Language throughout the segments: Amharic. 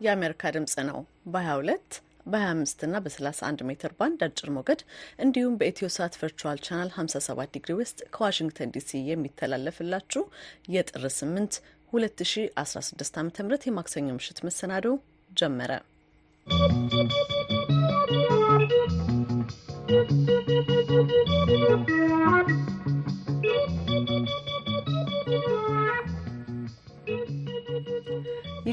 የአሜሪካ ድምጽ ነው። በ22 በ25 እና በ31 ሜትር ባንድ አጭር ሞገድ እንዲሁም በኢትዮ ሳት virtual channel 57 ዲግሪ ውስጥ ከዋሽንግተን ዲሲ የሚተላለፍላችሁ የጥር 8 2016 ዓ ም የማክሰኞ ምሽት መሰናዶ ጀመረ።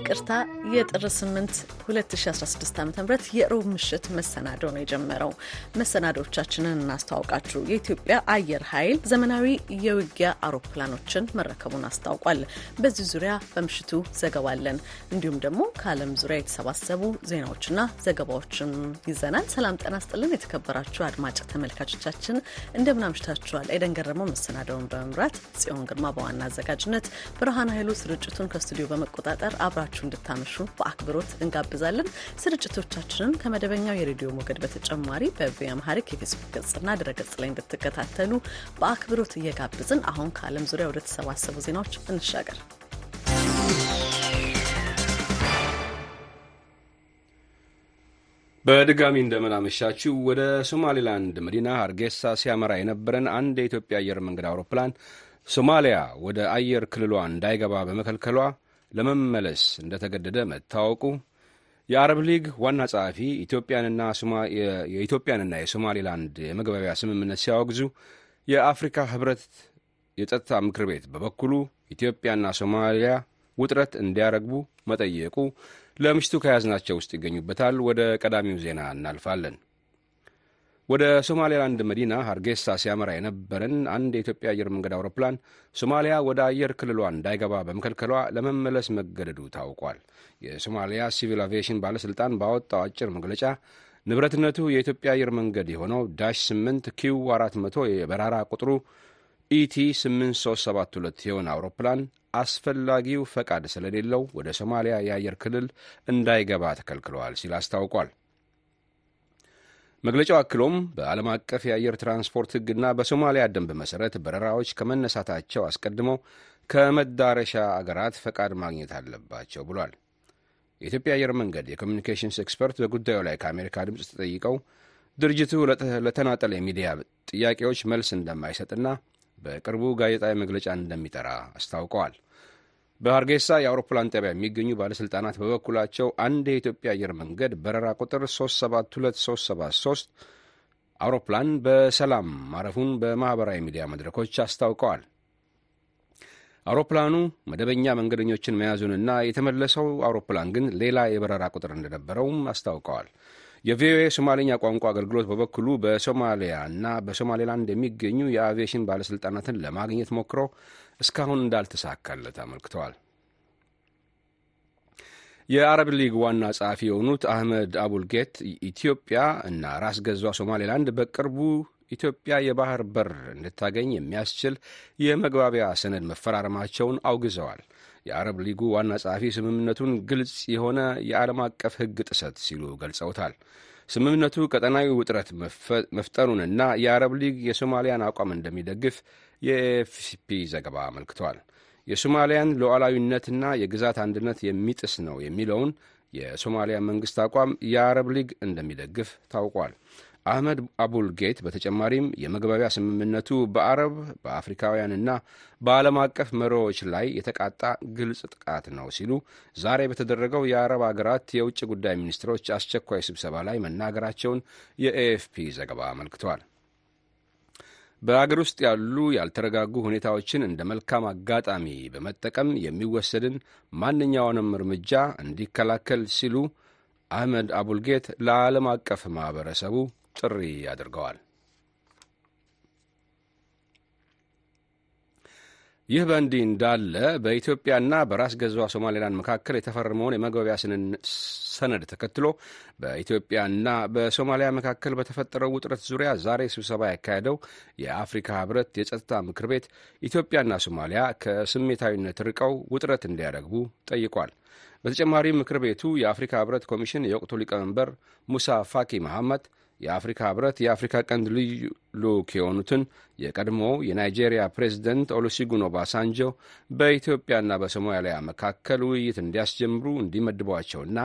ይቅርታ የጥር 8 2016 ዓ ም የሮብ ምሽት መሰናዶ ነው የጀመረው። መሰናዶቻችንን እናስተዋውቃችሁ። የኢትዮጵያ አየር ኃይል ዘመናዊ የውጊያ አውሮፕላኖችን መረከቡን አስታውቋል። በዚህ ዙሪያ በምሽቱ ዘገባ አለን። እንዲሁም ደግሞ ከዓለም ዙሪያ የተሰባሰቡ ዜናዎችና ዘገባዎችን ይዘናል። ሰላም ጤና ይስጥልን። የተከበራችሁ አድማጭ ተመልካቾቻችን እንደምን አምሽታችኋል? ኤደን ገረመው መሰናዶውን በመምራት ጽዮን ግርማ በዋና አዘጋጅነት፣ ብርሃን ኃይሉ ስርጭቱን ከስቱዲዮ በመቆጣጠር አብራችሁ እንድታመሹ በአክብሮት እንጋብዛለን። ስርጭቶቻችንን ከመደበኛው የሬዲዮ ሞገድ በተጨማሪ በቪኦኤ አምሃሪክ የፌስቡክ ገጽና ድረገጽ ላይ እንድትከታተሉ በአክብሮት እየጋብዝን አሁን ከዓለም ዙሪያ ወደ ተሰባሰቡ ዜናዎች እንሻገር። በድጋሚ እንደምን አመሻችሁ ወደ ሶማሌላንድ መዲና ሀርጌሳ ሲያመራ የነበረን አንድ የኢትዮጵያ አየር መንገድ አውሮፕላን ሶማሊያ ወደ አየር ክልሏ እንዳይገባ በመከልከሏ ለመመለስ እንደተገደደ መታወቁ፣ የአረብ ሊግ ዋና ጸሐፊ የኢትዮጵያንና የሶማሌላንድ የመግባቢያ ስምምነት ሲያወግዙ፣ የአፍሪካ ህብረት የጸጥታ ምክር ቤት በበኩሉ ኢትዮጵያና ሶማሊያ ውጥረት እንዲያረግቡ መጠየቁ ለምሽቱ ከያዝናቸው ውስጥ ይገኙበታል። ወደ ቀዳሚው ዜና እናልፋለን። ወደ ሶማሌላንድ መዲና ሀርጌሳ ሲያመራ የነበረን አንድ የኢትዮጵያ አየር መንገድ አውሮፕላን ሶማሊያ ወደ አየር ክልሏ እንዳይገባ በመከልከሏ ለመመለስ መገደዱ ታውቋል። የሶማሊያ ሲቪል አቪዬሽን ባለሥልጣን ባወጣው አጭር መግለጫ ንብረትነቱ የኢትዮጵያ አየር መንገድ የሆነው ዳሽ 8 ኪው 400 የበረራ ቁጥሩ ኢቲ 8372 የሆነ አውሮፕላን አስፈላጊው ፈቃድ ስለሌለው ወደ ሶማሊያ የአየር ክልል እንዳይገባ ተከልክለዋል ሲል አስታውቋል። መግለጫው አክሎም በዓለም አቀፍ የአየር ትራንስፖርት ሕግና በሶማሊያ ደንብ መሠረት በረራዎች ከመነሳታቸው አስቀድመው ከመዳረሻ አገራት ፈቃድ ማግኘት አለባቸው ብሏል። የኢትዮጵያ አየር መንገድ የ communications expert በጉዳዩ ላይ ከአሜሪካ ድምፅ ተጠይቀው ድርጅቱ ለተናጠል የሚዲያ ጥያቄዎች መልስ እንደማይሰጥና በቅርቡ ጋዜጣዊ መግለጫ እንደሚጠራ አስታውቀዋል። በሀርጌሳ የአውሮፕላን ጣቢያ የሚገኙ ባለሥልጣናት በበኩላቸው አንድ የኢትዮጵያ አየር መንገድ በረራ ቁጥር 372373 አውሮፕላን በሰላም ማረፉን በማኅበራዊ ሚዲያ መድረኮች አስታውቀዋል። አውሮፕላኑ መደበኛ መንገደኞችን መያዙንና የተመለሰው አውሮፕላን ግን ሌላ የበረራ ቁጥር እንደነበረውም አስታውቀዋል። የቪኦኤ ሶማሌኛ ቋንቋ አገልግሎት በበኩሉ በሶማሊያ እና በሶማሌላንድ የሚገኙ የአቪዬሽን ባለሥልጣናትን ለማግኘት ሞክሮ እስካሁን እንዳልተሳካለት አመልክተዋል። የአረብ ሊግ ዋና ጸሐፊ የሆኑት አህመድ አቡልጌት ኢትዮጵያ እና ራስ ገዟ ሶማሌላንድ በቅርቡ ኢትዮጵያ የባህር በር እንድታገኝ የሚያስችል የመግባቢያ ሰነድ መፈራረማቸውን አውግዘዋል። የአረብ ሊጉ ዋና ጸሐፊ ስምምነቱን ግልጽ የሆነ የዓለም አቀፍ ሕግ ጥሰት ሲሉ ገልጸውታል። ስምምነቱ ቀጠናዊ ውጥረት መፍጠሩንና የአረብ ሊግ የሶማሊያን አቋም እንደሚደግፍ የኤፍፒ ዘገባ አመልክቷል። የሶማሊያን ሉዓላዊነትና የግዛት አንድነት የሚጥስ ነው የሚለውን የሶማሊያ መንግሥት አቋም የአረብ ሊግ እንደሚደግፍ ታውቋል። አህመድ አቡል ጌት በተጨማሪም የመግባቢያ ስምምነቱ በአረብ በአፍሪካውያንና በዓለም አቀፍ መሪዎች ላይ የተቃጣ ግልጽ ጥቃት ነው ሲሉ ዛሬ በተደረገው የአረብ አገራት የውጭ ጉዳይ ሚኒስትሮች አስቸኳይ ስብሰባ ላይ መናገራቸውን የኤኤፍፒ ዘገባ አመልክቷል። በአገር ውስጥ ያሉ ያልተረጋጉ ሁኔታዎችን እንደ መልካም አጋጣሚ በመጠቀም የሚወሰድን ማንኛውንም እርምጃ እንዲከላከል ሲሉ አህመድ አቡልጌት ለዓለም አቀፍ ማኅበረሰቡ ጥሪ አድርገዋል። ይህ በእንዲህ እንዳለ በኢትዮጵያና በራስ ገዟ ሶማሌላንድ መካከል የተፈረመውን የመግባቢያ ሰነድ ተከትሎ በኢትዮጵያና በሶማሊያ መካከል በተፈጠረው ውጥረት ዙሪያ ዛሬ ስብሰባ ያካሄደው የአፍሪካ ሕብረት የጸጥታ ምክር ቤት ኢትዮጵያና ሶማሊያ ከስሜታዊነት ርቀው ውጥረት እንዲያረግቡ ጠይቋል። በተጨማሪም ምክር ቤቱ የአፍሪካ ሕብረት ኮሚሽን የወቅቱ ሊቀመንበር ሙሳ ፋኪ መሐመድ የአፍሪካ ህብረት የአፍሪካ ቀንድ ልዩ ልዑክ የሆኑትን የቀድሞ የናይጄሪያ ፕሬዚደንት ኦሉሲጉን ኦባሳንጆ በኢትዮጵያና በሶማሊያ መካከል ውይይት እንዲያስጀምሩ እንዲመድቧቸውና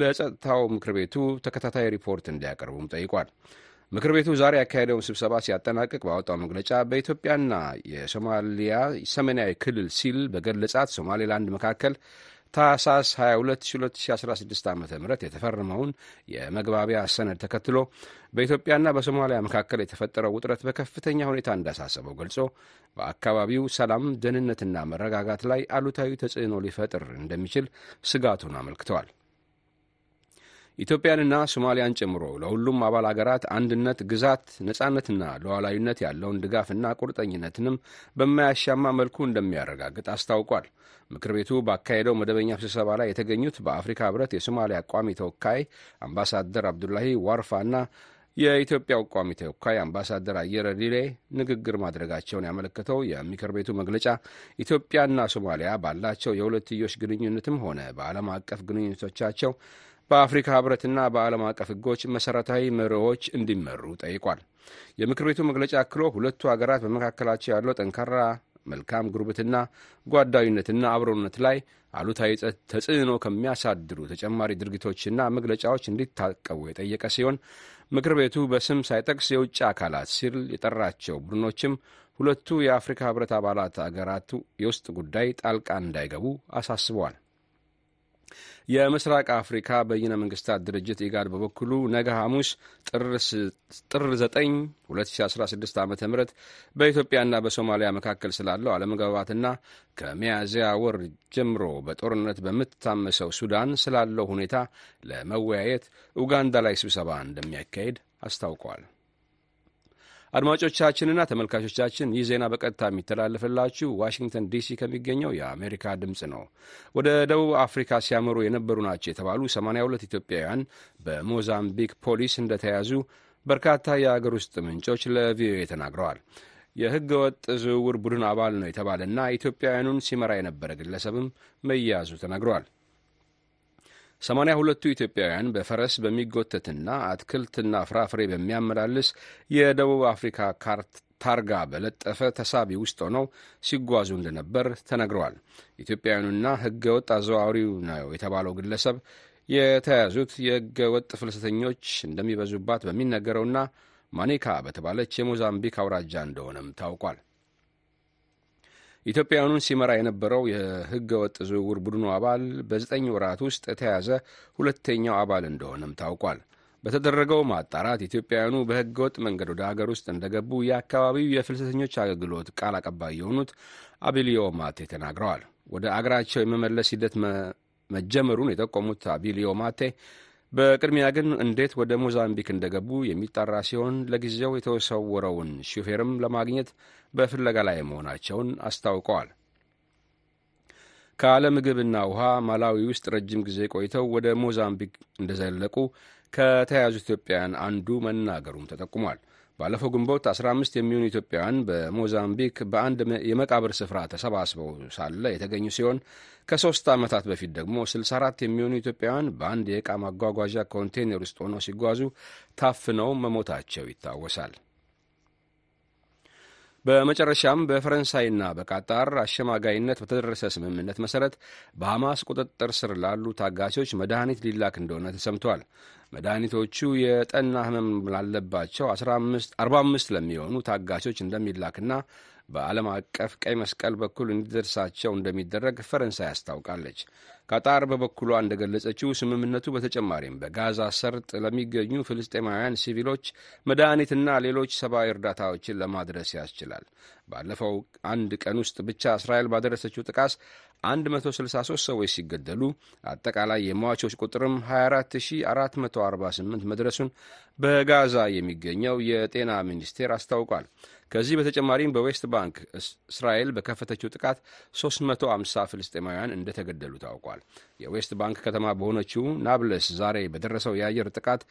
ለጸጥታው ምክር ቤቱ ተከታታይ ሪፖርት እንዲያቀርቡም ጠይቋል። ምክር ቤቱ ዛሬ ያካሄደውን ስብሰባ ሲያጠናቅቅ ባወጣው መግለጫ በኢትዮጵያና የሶማሊያ ሰሜናዊ ክልል ሲል በገለጻት ሶማሌላንድ መካከል ታህሳስ 22 2016 ዓ ም የተፈረመውን የመግባቢያ ሰነድ ተከትሎ በኢትዮጵያና በሶማሊያ መካከል የተፈጠረው ውጥረት በከፍተኛ ሁኔታ እንዳሳሰበው ገልጾ በአካባቢው ሰላም፣ ደህንነትና መረጋጋት ላይ አሉታዊ ተጽዕኖ ሊፈጥር እንደሚችል ስጋቱን አመልክተዋል። ኢትዮጵያንና ሶማሊያን ጨምሮ ለሁሉም አባል አገራት አንድነት፣ ግዛት፣ ነጻነትና ሉዓላዊነት ያለውን ድጋፍና ቁርጠኝነትንም በማያሻማ መልኩ እንደሚያረጋግጥ አስታውቋል። ምክር ቤቱ ባካሄደው መደበኛ ስብሰባ ላይ የተገኙት በአፍሪካ ህብረት የሶማሊያ ቋሚ ተወካይ አምባሳደር አብዱላሂ ዋርፋና የኢትዮጵያው ቋሚ ተወካይ አምባሳደር አየረ ሊሌ ንግግር ማድረጋቸውን ያመለከተው የምክር ቤቱ መግለጫ ኢትዮጵያና ሶማሊያ ባላቸው የሁለትዮሽ ግንኙነትም ሆነ በዓለም አቀፍ ግንኙነቶቻቸው በአፍሪካ ህብረትና በዓለም አቀፍ ህጎች መሠረታዊ መርሆች እንዲመሩ ጠይቋል። የምክር ቤቱ መግለጫ አክሎ ሁለቱ ሀገራት በመካከላቸው ያለው ጠንካራ መልካም ጉርብትና፣ ጓዳዊነትና አብሮነት ላይ አሉታዊ ተጽዕኖ ከሚያሳድሩ ተጨማሪ ድርጊቶችና መግለጫዎች እንዲታቀቡ የጠየቀ ሲሆን ምክር ቤቱ በስም ሳይጠቅስ የውጭ አካላት ሲል የጠራቸው ቡድኖችም ሁለቱ የአፍሪካ ህብረት አባላት አገራቱ የውስጥ ጉዳይ ጣልቃ እንዳይገቡ አሳስበዋል። የምስራቅ አፍሪካ በይነ መንግስታት ድርጅት ኢጋድ በበኩሉ ነገ ሐሙስ ጥር 9 2016 ዓ ም በኢትዮጵያና በሶማሊያ መካከል ስላለው አለመግባባትና ከሚያዝያ ወር ጀምሮ በጦርነት በምትታመሰው ሱዳን ስላለው ሁኔታ ለመወያየት ኡጋንዳ ላይ ስብሰባ እንደሚያካሄድ አስታውቋል። አድማጮቻችንና ተመልካቾቻችን ይህ ዜና በቀጥታ የሚተላለፍላችሁ ዋሽንግተን ዲሲ ከሚገኘው የአሜሪካ ድምፅ ነው። ወደ ደቡብ አፍሪካ ሲያመሩ የነበሩ ናቸው የተባሉ 82 ኢትዮጵያውያን በሞዛምቢክ ፖሊስ እንደተያዙ በርካታ የአገር ውስጥ ምንጮች ለቪኦኤ ተናግረዋል። የሕገ ወጥ ዝውውር ቡድን አባል ነው የተባለና ኢትዮጵያውያኑን ሲመራ የነበረ ግለሰብም መያዙ ተነግረዋል። ሰማንያ ሁለቱ ኢትዮጵያውያን በፈረስ በሚጎተትና አትክልትና ፍራፍሬ በሚያመላልስ የደቡብ አፍሪካ ካርት ታርጋ በለጠፈ ተሳቢ ውስጥ ሆነው ሲጓዙ እንደነበር ተነግረዋል። ኢትዮጵያውያኑና ሕገ ወጥ አዘዋዋሪው ነው የተባለው ግለሰብ የተያዙት የሕገ ወጥ ፍልሰተኞች እንደሚበዙባት በሚነገረውና ማኒካ በተባለች የሞዛምቢክ አውራጃ እንደሆነም ታውቋል። ኢትዮጵያውያኑን ሲመራ የነበረው የሕገ ወጥ ዝውውር ቡድኑ አባል በዘጠኝ ወራት ውስጥ የተያዘ ሁለተኛው አባል እንደሆነም ታውቋል። በተደረገው ማጣራት ኢትዮጵያውያኑ በሕገ ወጥ መንገድ ወደ አገር ውስጥ እንደገቡ የአካባቢው የፍልሰተኞች አገልግሎት ቃል አቀባይ የሆኑት አቢሊዮ ማቴ ተናግረዋል። ወደ አገራቸው የመመለስ ሂደት መጀመሩን የጠቆሙት አቢሊዮ ማቴ በቅድሚያ ግን እንዴት ወደ ሞዛምቢክ እንደገቡ የሚጣራ ሲሆን ለጊዜው የተሰወረውን ሹፌርም ለማግኘት በፍለጋ ላይ መሆናቸውን አስታውቀዋል። ካለ ምግብና ውሃ ማላዊ ውስጥ ረጅም ጊዜ ቆይተው ወደ ሞዛምቢክ እንደዘለቁ ከተያዙ ኢትዮጵያውያን አንዱ መናገሩም ተጠቁሟል። ባለፈው ግንቦት 15 የሚሆኑ ኢትዮጵያውያን በሞዛምቢክ በአንድ የመቃብር ስፍራ ተሰባስበው ሳለ የተገኙ ሲሆን ከሦስት ዓመታት በፊት ደግሞ 64 የሚሆኑ ኢትዮጵያውያን በአንድ የዕቃ ማጓጓዣ ኮንቴይነር ውስጥ ሆነው ሲጓዙ ታፍነው መሞታቸው ይታወሳል። በመጨረሻም በፈረንሳይና በቃጣር አሸማጋይነት በተደረሰ ስምምነት መሠረት በሐማስ ቁጥጥር ስር ላሉ ታጋቾች መድኃኒት ሊላክ እንደሆነ ተሰምቷል። መድኃኒቶቹ የጠና ሕመም ላለባቸው 45 ለሚሆኑ ታጋቾች እንደሚላክና በዓለም አቀፍ ቀይ መስቀል በኩል እንዲደርሳቸው እንደሚደረግ ፈረንሳይ አስታውቃለች። ቃጣር በበኩሏ እንደገለጸችው ስምምነቱ በተጨማሪም በጋዛ ሰርጥ ለሚገኙ ፍልስጤማውያን ሲቪሎች መድኃኒትና ሌሎች ሰብአዊ እርዳታዎችን ለማድረስ ያስችላል። ባለፈው አንድ ቀን ውስጥ ብቻ እስራኤል ባደረሰችው ጥቃት 163 ሰዎች ሲገደሉ አጠቃላይ የሟቾች ቁጥርም 24448 መድረሱን በጋዛ የሚገኘው የጤና ሚኒስቴር አስታውቋል። ከዚህ በተጨማሪም በዌስት ባንክ እስራኤል በከፈተችው ጥቃት 350 ፍልስጤማውያን እንደተገደሉ ታውቋል። የዌስት ባንክ ከተማ በሆነችው ናብለስ ዛሬ በደረሰው የአየር ጥቃት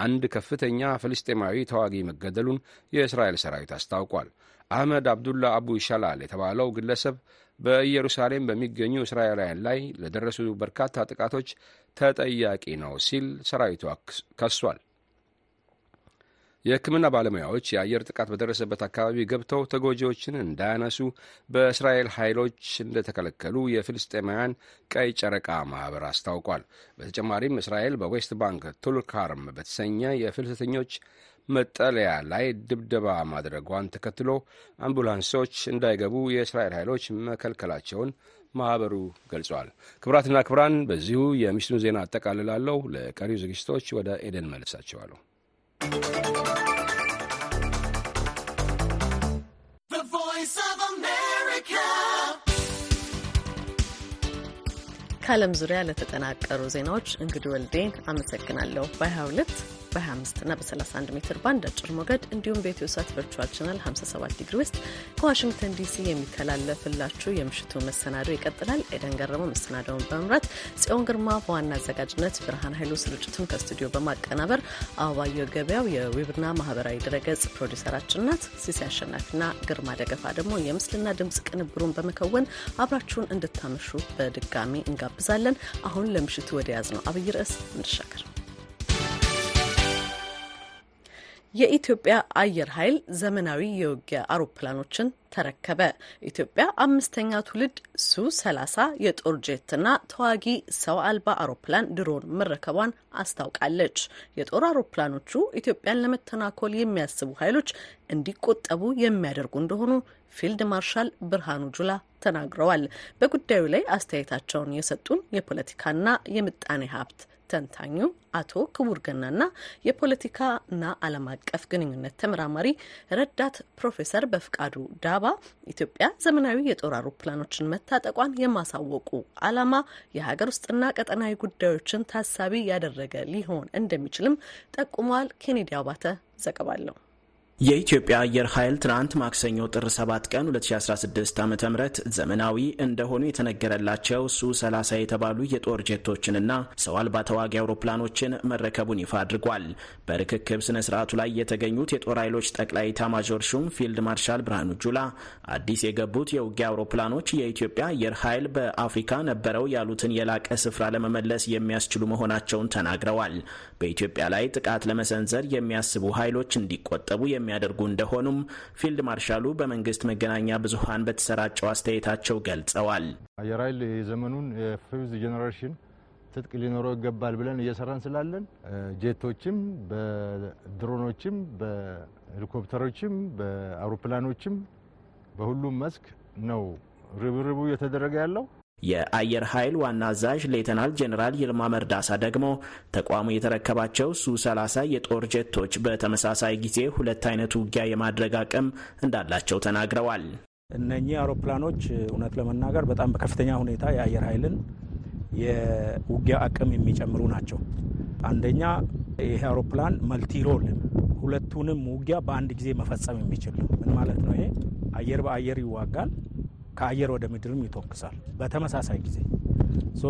አንድ ከፍተኛ ፍልስጤማዊ ተዋጊ መገደሉን የእስራኤል ሰራዊት አስታውቋል። አህመድ አብዱላ አቡ ሻላል የተባለው ግለሰብ በኢየሩሳሌም በሚገኙ እስራኤላውያን ላይ ለደረሱ በርካታ ጥቃቶች ተጠያቂ ነው ሲል ሰራዊቱ ከሷል። የሕክምና ባለሙያዎች የአየር ጥቃት በደረሰበት አካባቢ ገብተው ተጎጂዎችን እንዳያነሱ በእስራኤል ኃይሎች እንደተከለከሉ የፍልስጤማውያን ቀይ ጨረቃ ማኅበር አስታውቋል። በተጨማሪም እስራኤል በዌስት ባንክ ቱልካርም በተሰኘ የፍልሰተኞች መጠለያ ላይ ድብደባ ማድረጓን ተከትሎ አምቡላንሶች እንዳይገቡ የእስራኤል ኃይሎች መከልከላቸውን ማኅበሩ ገልጿል። ክቡራትና ክቡራን በዚሁ የምሽቱን ዜና አጠቃልላለሁ። ለቀሪው ዝግጅቶች ወደ ኤደን እመልሳችኋለሁ። ከዓለም ዙሪያ ለተጠናቀሩ ዜናዎች እንግዲህ ወልዴን አመሰግናለሁ። በ22 በ25 እና በ31 ሜትር ባንድ አጭር ሞገድ እንዲሁም በኢትዮ ሳት virtual channel 57 ዲግሪ ውስጥ ከዋሽንግተን ዲሲ የሚተላለፍላችሁ የምሽቱ መሰናዶ ይቀጥላል። ኤደን ገረመው መሰናዶውን በመምራት ጽዮን ግርማ በዋና አዘጋጅነት፣ ብርሃን ኃይሉ ስርጭቱን ከስቱዲዮ በማቀናበር አበባየው ገበያው የዌብና ማህበራዊ ድረገጽ ፕሮዲሰራችን ናት። ሲሲ አሸናፊና ግርማ ደገፋ ደግሞ የምስልና ድምጽ ቅንብሩን በመከወን አብራችሁን እንድታመሹ በድጋሚ እንጋብዛለን። አሁን ለምሽቱ ወደ ያዝ ነው አብይ ርዕስ እንሻገር። የኢትዮጵያ አየር ኃይል ዘመናዊ የውጊያ አውሮፕላኖችን ተረከበ። ኢትዮጵያ አምስተኛ ትውልድ ሱ 30 የጦር ጄትና ተዋጊ ሰው አልባ አውሮፕላን ድሮን መረከቧን አስታውቃለች። የጦር አውሮፕላኖቹ ኢትዮጵያን ለመተናኮል የሚያስቡ ኃይሎች እንዲቆጠቡ የሚያደርጉ እንደሆኑ ፊልድ ማርሻል ብርሃኑ ጁላ ተናግረዋል። በጉዳዩ ላይ አስተያየታቸውን የሰጡን የፖለቲካና የምጣኔ ሀብት ተንታኙ አቶ ክቡር ገናና የፖለቲካና ዓለም አቀፍ ግንኙነት ተመራማሪ ረዳት ፕሮፌሰር በፍቃዱ ዳባ ኢትዮጵያ ዘመናዊ የጦር አውሮፕላኖችን መታጠቋን የማሳወቁ ዓላማ የሀገር ውስጥና ቀጠናዊ ጉዳዮችን ታሳቢ ያደረገ ሊሆን እንደሚችልም ጠቁመዋል። ኬኔዲ አባተ ዘገባ አለው። የኢትዮጵያ አየር ኃይል ትናንት ማክሰኞ ጥር 7 ቀን 2016 ዓ ም ዘመናዊ እንደሆኑ የተነገረላቸው ሱ 30 የተባሉ የጦር ጄቶችንና ሰው አልባ ተዋጊ አውሮፕላኖችን መረከቡን ይፋ አድርጓል። በርክክብ ስነ ስርዓቱ ላይ የተገኙት የጦር ኃይሎች ጠቅላይ ኤታማዦር ሹም ፊልድ ማርሻል ብርሃኑ ጁላ አዲስ የገቡት የውጊያ አውሮፕላኖች የኢትዮጵያ አየር ኃይል በአፍሪካ ነበረው ያሉትን የላቀ ስፍራ ለመመለስ የሚያስችሉ መሆናቸውን ተናግረዋል። በኢትዮጵያ ላይ ጥቃት ለመሰንዘር የሚያስቡ ኃይሎች እንዲቆጠቡ የሚያደርጉ እንደሆኑም ፊልድ ማርሻሉ በመንግስት መገናኛ ብዙኃን በተሰራጨው አስተያየታቸው ገልጸዋል። አየር ኃይል የዘመኑን የ fifth generation ትጥቅ ሊኖረው ይገባል ብለን እየሰራን ስላለን ጄቶችም፣ በድሮኖችም፣ በሄሊኮፕተሮችም፣ በአውሮፕላኖችም በሁሉም መስክ ነው ርብርቡ እየተደረገ ያለው። የአየር ኃይል ዋና አዛዥ ሌተናል ጄኔራል ይልማ መርዳሳ ደግሞ ተቋሙ የተረከባቸው ሱ 30 የጦር ጀቶች በተመሳሳይ ጊዜ ሁለት አይነት ውጊያ የማድረግ አቅም እንዳላቸው ተናግረዋል። እነኚህ አውሮፕላኖች እውነት ለመናገር በጣም በከፍተኛ ሁኔታ የአየር ኃይልን የውጊያ አቅም የሚጨምሩ ናቸው። አንደኛ ይሄ አውሮፕላን መልቲሮል ሁለቱንም ውጊያ በአንድ ጊዜ መፈጸም የሚችል ምን ማለት ነው? ይሄ አየር በአየር ይዋጋል ከአየር ወደ ምድርም ይተኩሳል በተመሳሳይ ጊዜ።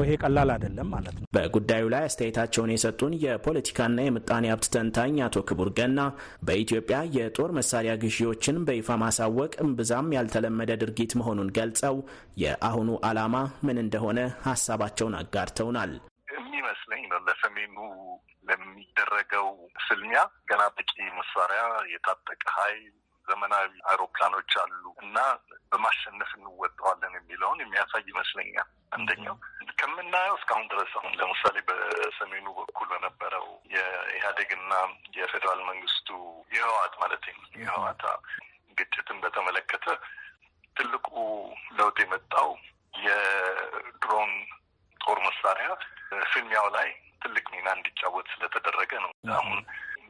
ይሄ ቀላል አይደለም ማለት ነው። በጉዳዩ ላይ አስተያየታቸውን የሰጡን የፖለቲካና የምጣኔ ሀብት ተንታኝ አቶ ክቡር ገና በኢትዮጵያ የጦር መሳሪያ ግዢዎችን በይፋ ማሳወቅ እምብዛም ያልተለመደ ድርጊት መሆኑን ገልጸው የአሁኑ ዓላማ ምን እንደሆነ ሀሳባቸውን አጋርተውናል። የሚመስለኝ ነው ለሰሜኑ ለሚደረገው ፍልሚያ ገና በቂ መሳሪያ የታጠቀ ኃይል ዘመናዊ አውሮፕላኖች አሉ እና በማሸነፍ እንወጣዋለን የሚለውን የሚያሳይ ይመስለኛል። አንደኛው ከምናየው እስካሁን ድረስ አሁን ለምሳሌ በሰሜኑ በኩል በነበረው የኢህአዴግና የፌዴራል መንግስቱ የህወሓት ማለት የህወሓት ግጭትን በተመለከተ ትልቁ ለውጥ የመጣው የድሮን ጦር መሳሪያ ፍልሚያው ላይ ትልቅ ሚና እንዲጫወት ስለተደረገ ነው። አሁን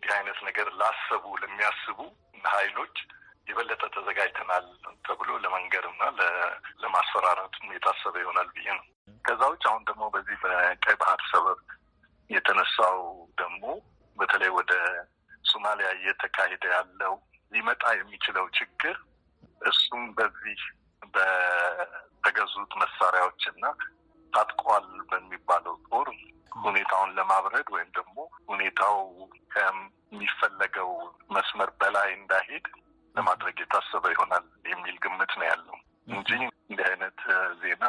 እንዲህ አይነት ነገር ላሰቡ ለሚያስቡ ኃይሎች የበለጠ ተዘጋጅተናል ተብሎ ለመንገርና ለማስፈራራት የታሰበ ይሆናል ብዬ ነው። ከዛ ውጭ አሁን ደግሞ በዚህ በቀይ ባህር ሰበብ የተነሳው ደግሞ በተለይ ወደ ሶማሊያ እየተካሄደ ያለው ሊመጣ የሚችለው ችግር እሱም በዚህ በተገዙት መሳሪያዎችና ታጥቋል በሚባለው ጦር ሁኔታውን ለማብረድ ወይም ደግሞ ሁኔታው ከሚፈለገው መስመር በላይ እንዳይሄድ ለማድረግ የታሰበ ይሆናል የሚል ግምት ነው ያለው እንጂ እንዲህ አይነት ዜና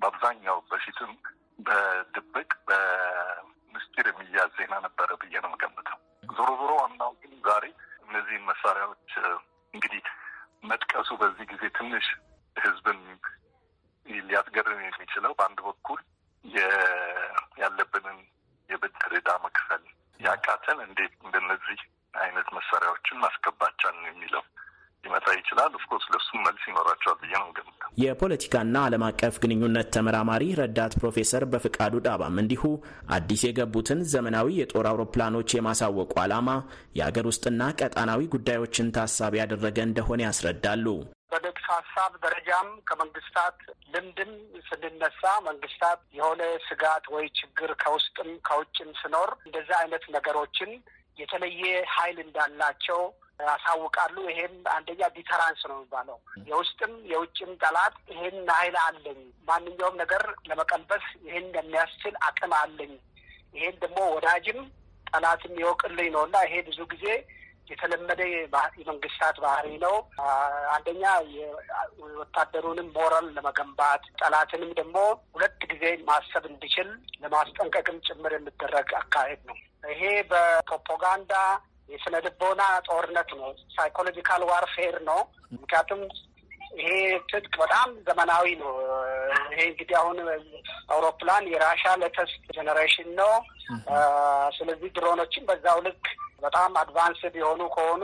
በአብዛኛው በፊትም በድብቅ በምስጢር የሚያዝ ዜና ነበረ ብዬ ነው የምገምተው። ዞሮ ዞሮ ዋናው ግን ዛሬ እነዚህን መሳሪያዎች እንግዲህ መጥቀሱ በዚህ ጊዜ ትንሽ ህዝብን ሊያስገርም የሚችለው በአንድ በኩል ያለብንን የብድር ዕዳ መክፈል ያቃተን እንዴት እንደነዚህ አይነት መሳሪያዎችን ማስገባታችን የሚለው ሊመጣ ይችላል። of course ለሱም መልስ ይኖራቸዋል ብዬ ነው የምገምተው። የፖለቲካና ዓለም አቀፍ ግንኙነት ተመራማሪ ረዳት ፕሮፌሰር በፍቃዱ ዳባም እንዲሁ አዲስ የገቡትን ዘመናዊ የጦር አውሮፕላኖች የማሳወቁ ዓላማ የአገር ውስጥና ቀጣናዊ ጉዳዮችን ታሳቢ ያደረገ እንደሆነ ያስረዳሉ። ሀሳብ ደረጃም ከመንግስታት ልምድም ስንነሳ መንግስታት የሆነ ስጋት ወይ ችግር ከውስጥም ከውጭም ስኖር እንደዚህ አይነት ነገሮችን የተለየ ኃይል እንዳላቸው ያሳውቃሉ። ይሄም አንደኛ ዲተራንስ ነው የሚባለው። የውስጥም የውጭም ጠላት ይሄን ኃይል አለኝ፣ ማንኛውም ነገር ለመቀልበስ ይሄን የሚያስችል አቅም አለኝ፣ ይሄን ደግሞ ወዳጅም ጠላትም ይወቅልኝ ነው እና ይሄ ብዙ ጊዜ የተለመደ የመንግስታት ባህሪ ነው። አንደኛ የወታደሩንም ሞራል ለመገንባት ጠላትንም ደግሞ ሁለት ጊዜ ማሰብ እንዲችል ለማስጠንቀቅም ጭምር የሚደረግ አካሄድ ነው። ይሄ በፕሮፓጋንዳ የስነ ልቦና ጦርነት ነው። psychological warfare ነው። ምክንያቱም ይሄ ትጥቅ በጣም ዘመናዊ ነው። ይሄ እንግዲህ አሁን አውሮፕላን የራሻ latest generation ነው። ስለዚህ ድሮኖችን በዛው ልክ በጣም አድቫንስድ የሆኑ ከሆኑ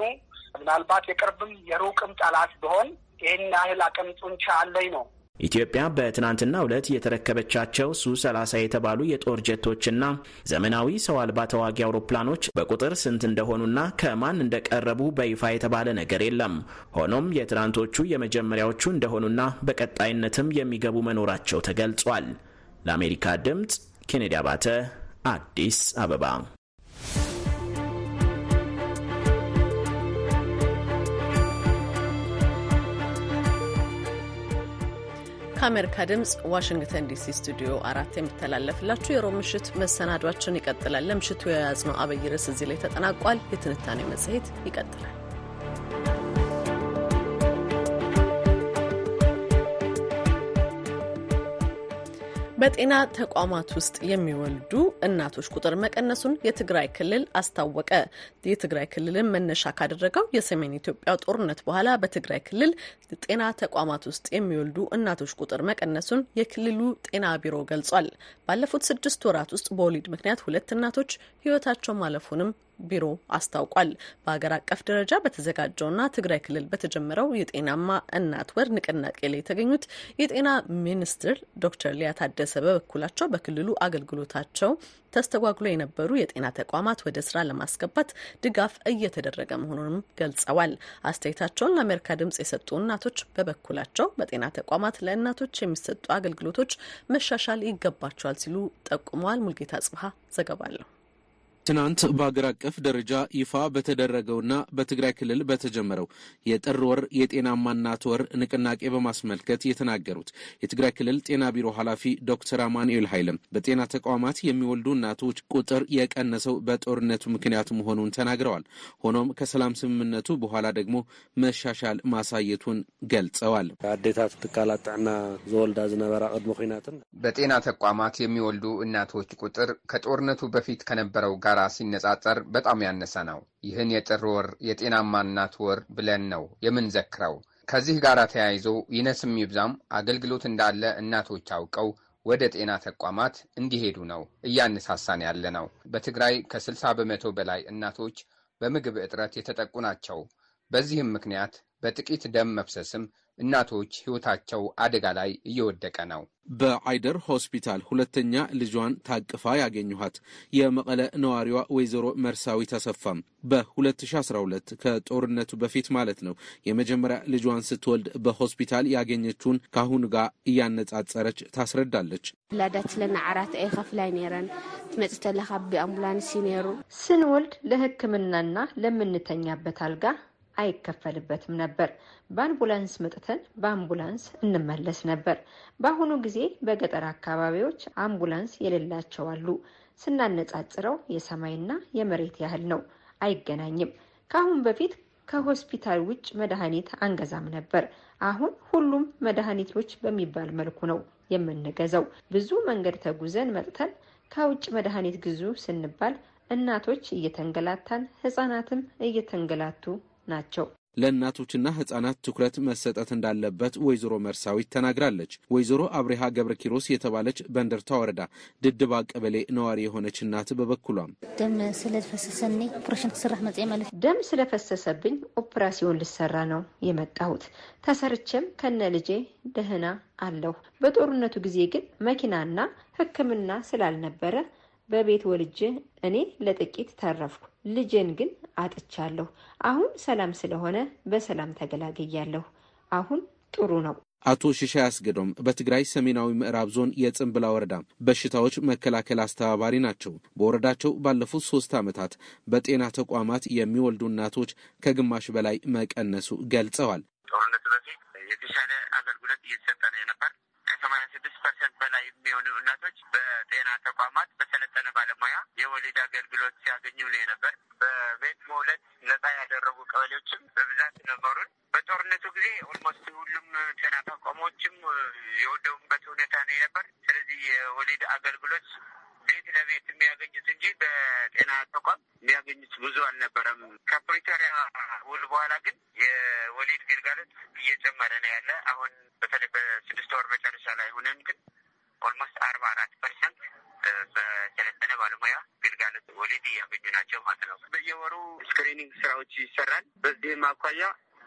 ምናልባት የቅርብም የሩቅም ጠላት ቢሆን ይህን ያህል አቅም ጡንቻ አለኝ ነው ኢትዮጵያ በትናንትናው ዕለት የተረከበቻቸው ሱ 30 የተባሉ የጦር ጀቶችና ዘመናዊ ሰው አልባ ተዋጊ አውሮፕላኖች በቁጥር ስንት እንደሆኑና ከማን እንደቀረቡ በይፋ የተባለ ነገር የለም። ሆኖም የትናንቶቹ የመጀመሪያዎቹ እንደሆኑና በቀጣይነትም የሚገቡ መኖራቸው ተገልጿል። ለአሜሪካ ድምፅ ኬኔዲ አባተ አዲስ አበባ ከአሜሪካ ድምፅ ዋሽንግተን ዲሲ ስቱዲዮ አራት የሚተላለፍላችሁ የሮብ ምሽት መሰናዷችን ይቀጥላል። ለምሽቱ የያዝነው አብይ ርዕስ እዚህ ላይ ተጠናቋል። የትንታኔ መጽሔት ይቀጥላል። በጤና ተቋማት ውስጥ የሚወልዱ እናቶች ቁጥር መቀነሱን የትግራይ ክልል አስታወቀ። የትግራይ ክልልን መነሻ ካደረገው የሰሜን ኢትዮጵያ ጦርነት በኋላ በትግራይ ክልል ጤና ተቋማት ውስጥ የሚወልዱ እናቶች ቁጥር መቀነሱን የክልሉ ጤና ቢሮ ገልጿል። ባለፉት ስድስት ወራት ውስጥ በወሊድ ምክንያት ሁለት እናቶች ሕይወታቸው ማለፉንም ቢሮ አስታውቋል። በሀገር አቀፍ ደረጃ በተዘጋጀውና ትግራይ ክልል በተጀመረው የጤናማ እናት ወር ንቅናቄ ላይ የተገኙት የጤና ሚኒስትር ዶክተር ሊያ ታደሰ በበኩላቸው በክልሉ አገልግሎታቸው ተስተጓጉሎ የነበሩ የጤና ተቋማት ወደ ስራ ለማስገባት ድጋፍ እየተደረገ መሆኑንም ገልጸዋል። አስተያየታቸውን ለአሜሪካ ድምጽ የሰጡ እናቶች በበኩላቸው በጤና ተቋማት ለእናቶች የሚሰጡ አገልግሎቶች መሻሻል ይገባቸዋል ሲሉ ጠቁመዋል። ሙልጌታ ጽብሀ ዘገባለሁ። ትናንት በአገር አቀፍ ደረጃ ይፋ በተደረገውና በትግራይ ክልል በተጀመረው የጥር ወር የጤናማ እናት ወር ንቅናቄ በማስመልከት የተናገሩት የትግራይ ክልል ጤና ቢሮ ኃላፊ ዶክተር አማኑኤል ኃይለም በጤና ተቋማት የሚወልዱ እናቶች ቁጥር የቀነሰው በጦርነቱ ምክንያት መሆኑን ተናግረዋል። ሆኖም ከሰላም ስምምነቱ በኋላ ደግሞ መሻሻል ማሳየቱን ገልጸዋል። አዴታት ትካላት ጥዕና ዘወልዳ ዝነበራ ቅድሚ ኩናትን በጤና ተቋማት የሚወልዱ እናቶች ቁጥር ከጦርነቱ በፊት ከነበረው ጋር ሲነጻጸር በጣም ያነሰ ነው። ይህን የጥር ወር የጤናማ እናት ወር ብለን ነው የምንዘክረው። ከዚህ ጋር ተያይዞ ይነስም ይብዛም አገልግሎት እንዳለ እናቶች አውቀው ወደ ጤና ተቋማት እንዲሄዱ ነው እያነሳሳን ያለ ነው። በትግራይ ከ60 በመቶ በላይ እናቶች በምግብ እጥረት የተጠቁ ናቸው። በዚህም ምክንያት በጥቂት ደም መፍሰስም እናቶች ሕይወታቸው አደጋ ላይ እየወደቀ ነው። በአይደር ሆስፒታል ሁለተኛ ልጇን ታቅፋ ያገኘኋት የመቀለ ነዋሪዋ ወይዘሮ መርሳዊ ተሰፋም በ2012 ከጦርነቱ በፊት ማለት ነው የመጀመሪያ ልጇን ስትወልድ በሆስፒታል ያገኘችውን ከአሁኑ ጋር እያነጻጸረች ታስረዳለች። ላዳት ስለና ዓራት ኤ ከፍላይ ነረን ተለካ ብኣምቡላንስ ነሩ ስንወልድ ለሕክምናና ለምንተኛበት አልጋ አይከፈልበትም ነበር። በአምቡላንስ መጥተን በአምቡላንስ እንመለስ ነበር። በአሁኑ ጊዜ በገጠር አካባቢዎች አምቡላንስ የሌላቸው አሉ። ስናነጻጽረው የሰማይና የመሬት ያህል ነው። አይገናኝም። ከአሁን በፊት ከሆስፒታል ውጭ መድኃኒት አንገዛም ነበር። አሁን ሁሉም መድኃኒቶች በሚባል መልኩ ነው የምንገዛው። ብዙ መንገድ ተጉዘን መጥተን ከውጭ መድኃኒት ግዙ ስንባል እናቶች እየተንገላታን ህጻናትም እየተንገላቱ ናቸው። ለእናቶችና ህጻናት ትኩረት መሰጠት እንዳለበት ወይዘሮ መርሳዊት ተናግራለች። ወይዘሮ አብሬሃ ገብረ ኪሮስ የተባለች በእንደርታ ወረዳ ድድባ ቀበሌ ነዋሪ የሆነች እናት በበኩሏም ደም ስለፈሰሰኒ ኦፕሬሽን ክስራሕ መጽ ማለት ደም ስለፈሰሰብኝ ኦፕራሲዮን ልሰራ ነው የመጣሁት። ተሰርቼም ከነ ልጄ ደህና አለሁ። በጦርነቱ ጊዜ ግን መኪናና ሕክምና ስላልነበረ በቤት ወልጄ እኔ ለጥቂት ተረፍኩ። ልጄን ግን አጥቻለሁ። አሁን ሰላም ስለሆነ በሰላም ተገላግያለሁ። አሁን ጥሩ ነው። አቶ ሽሻ አስገዶም በትግራይ ሰሜናዊ ምዕራብ ዞን የጽንብላ ወረዳ በሽታዎች መከላከል አስተባባሪ ናቸው። በወረዳቸው ባለፉት ሶስት ዓመታት በጤና ተቋማት የሚወልዱ እናቶች ከግማሽ በላይ መቀነሱ ገልጸዋል። ጦርነቱ በፊት የተሻለ አገልግሎት እየተሰጠ ነው የነበር ከሰማንያ ስድስት percent በላይ የሚሆኑ እናቶች በጤና ተቋማት በሰለጠነ ባለሙያ የወሊድ አገልግሎት ሲያገኙ ነው የነበር። በቤት መውለድ ነጻ ያደረጉ ቀበሌዎችም በብዛት ነበሩን። በጦርነቱ ጊዜ almost ሁሉም ጤና ተቋሞችም የወደሙበት ሁኔታ ነው የነበር። ስለዚህ የወሊድ አገልግሎት ቤት ለቤት የሚያገኙት እንጂ በጤና ተቋም የሚያገኙት ብዙ አልነበረም። ከፕሪቶሪያ ውል በኋላ ግን የወሊድ ግልጋሎት እየጨመረ ነው ያለ። አሁን በተለይ በስድስት ወር መጨረሻ ላይ ሆነን ግን almost አርባ አራት percent በሰለጠነ ባለሙያ ግልጋሎት ወሊድ እያገኙ ናቸው ማለት ነው። በየወሩ screening ስራዎች ይሰራል። በዚህም አኳያ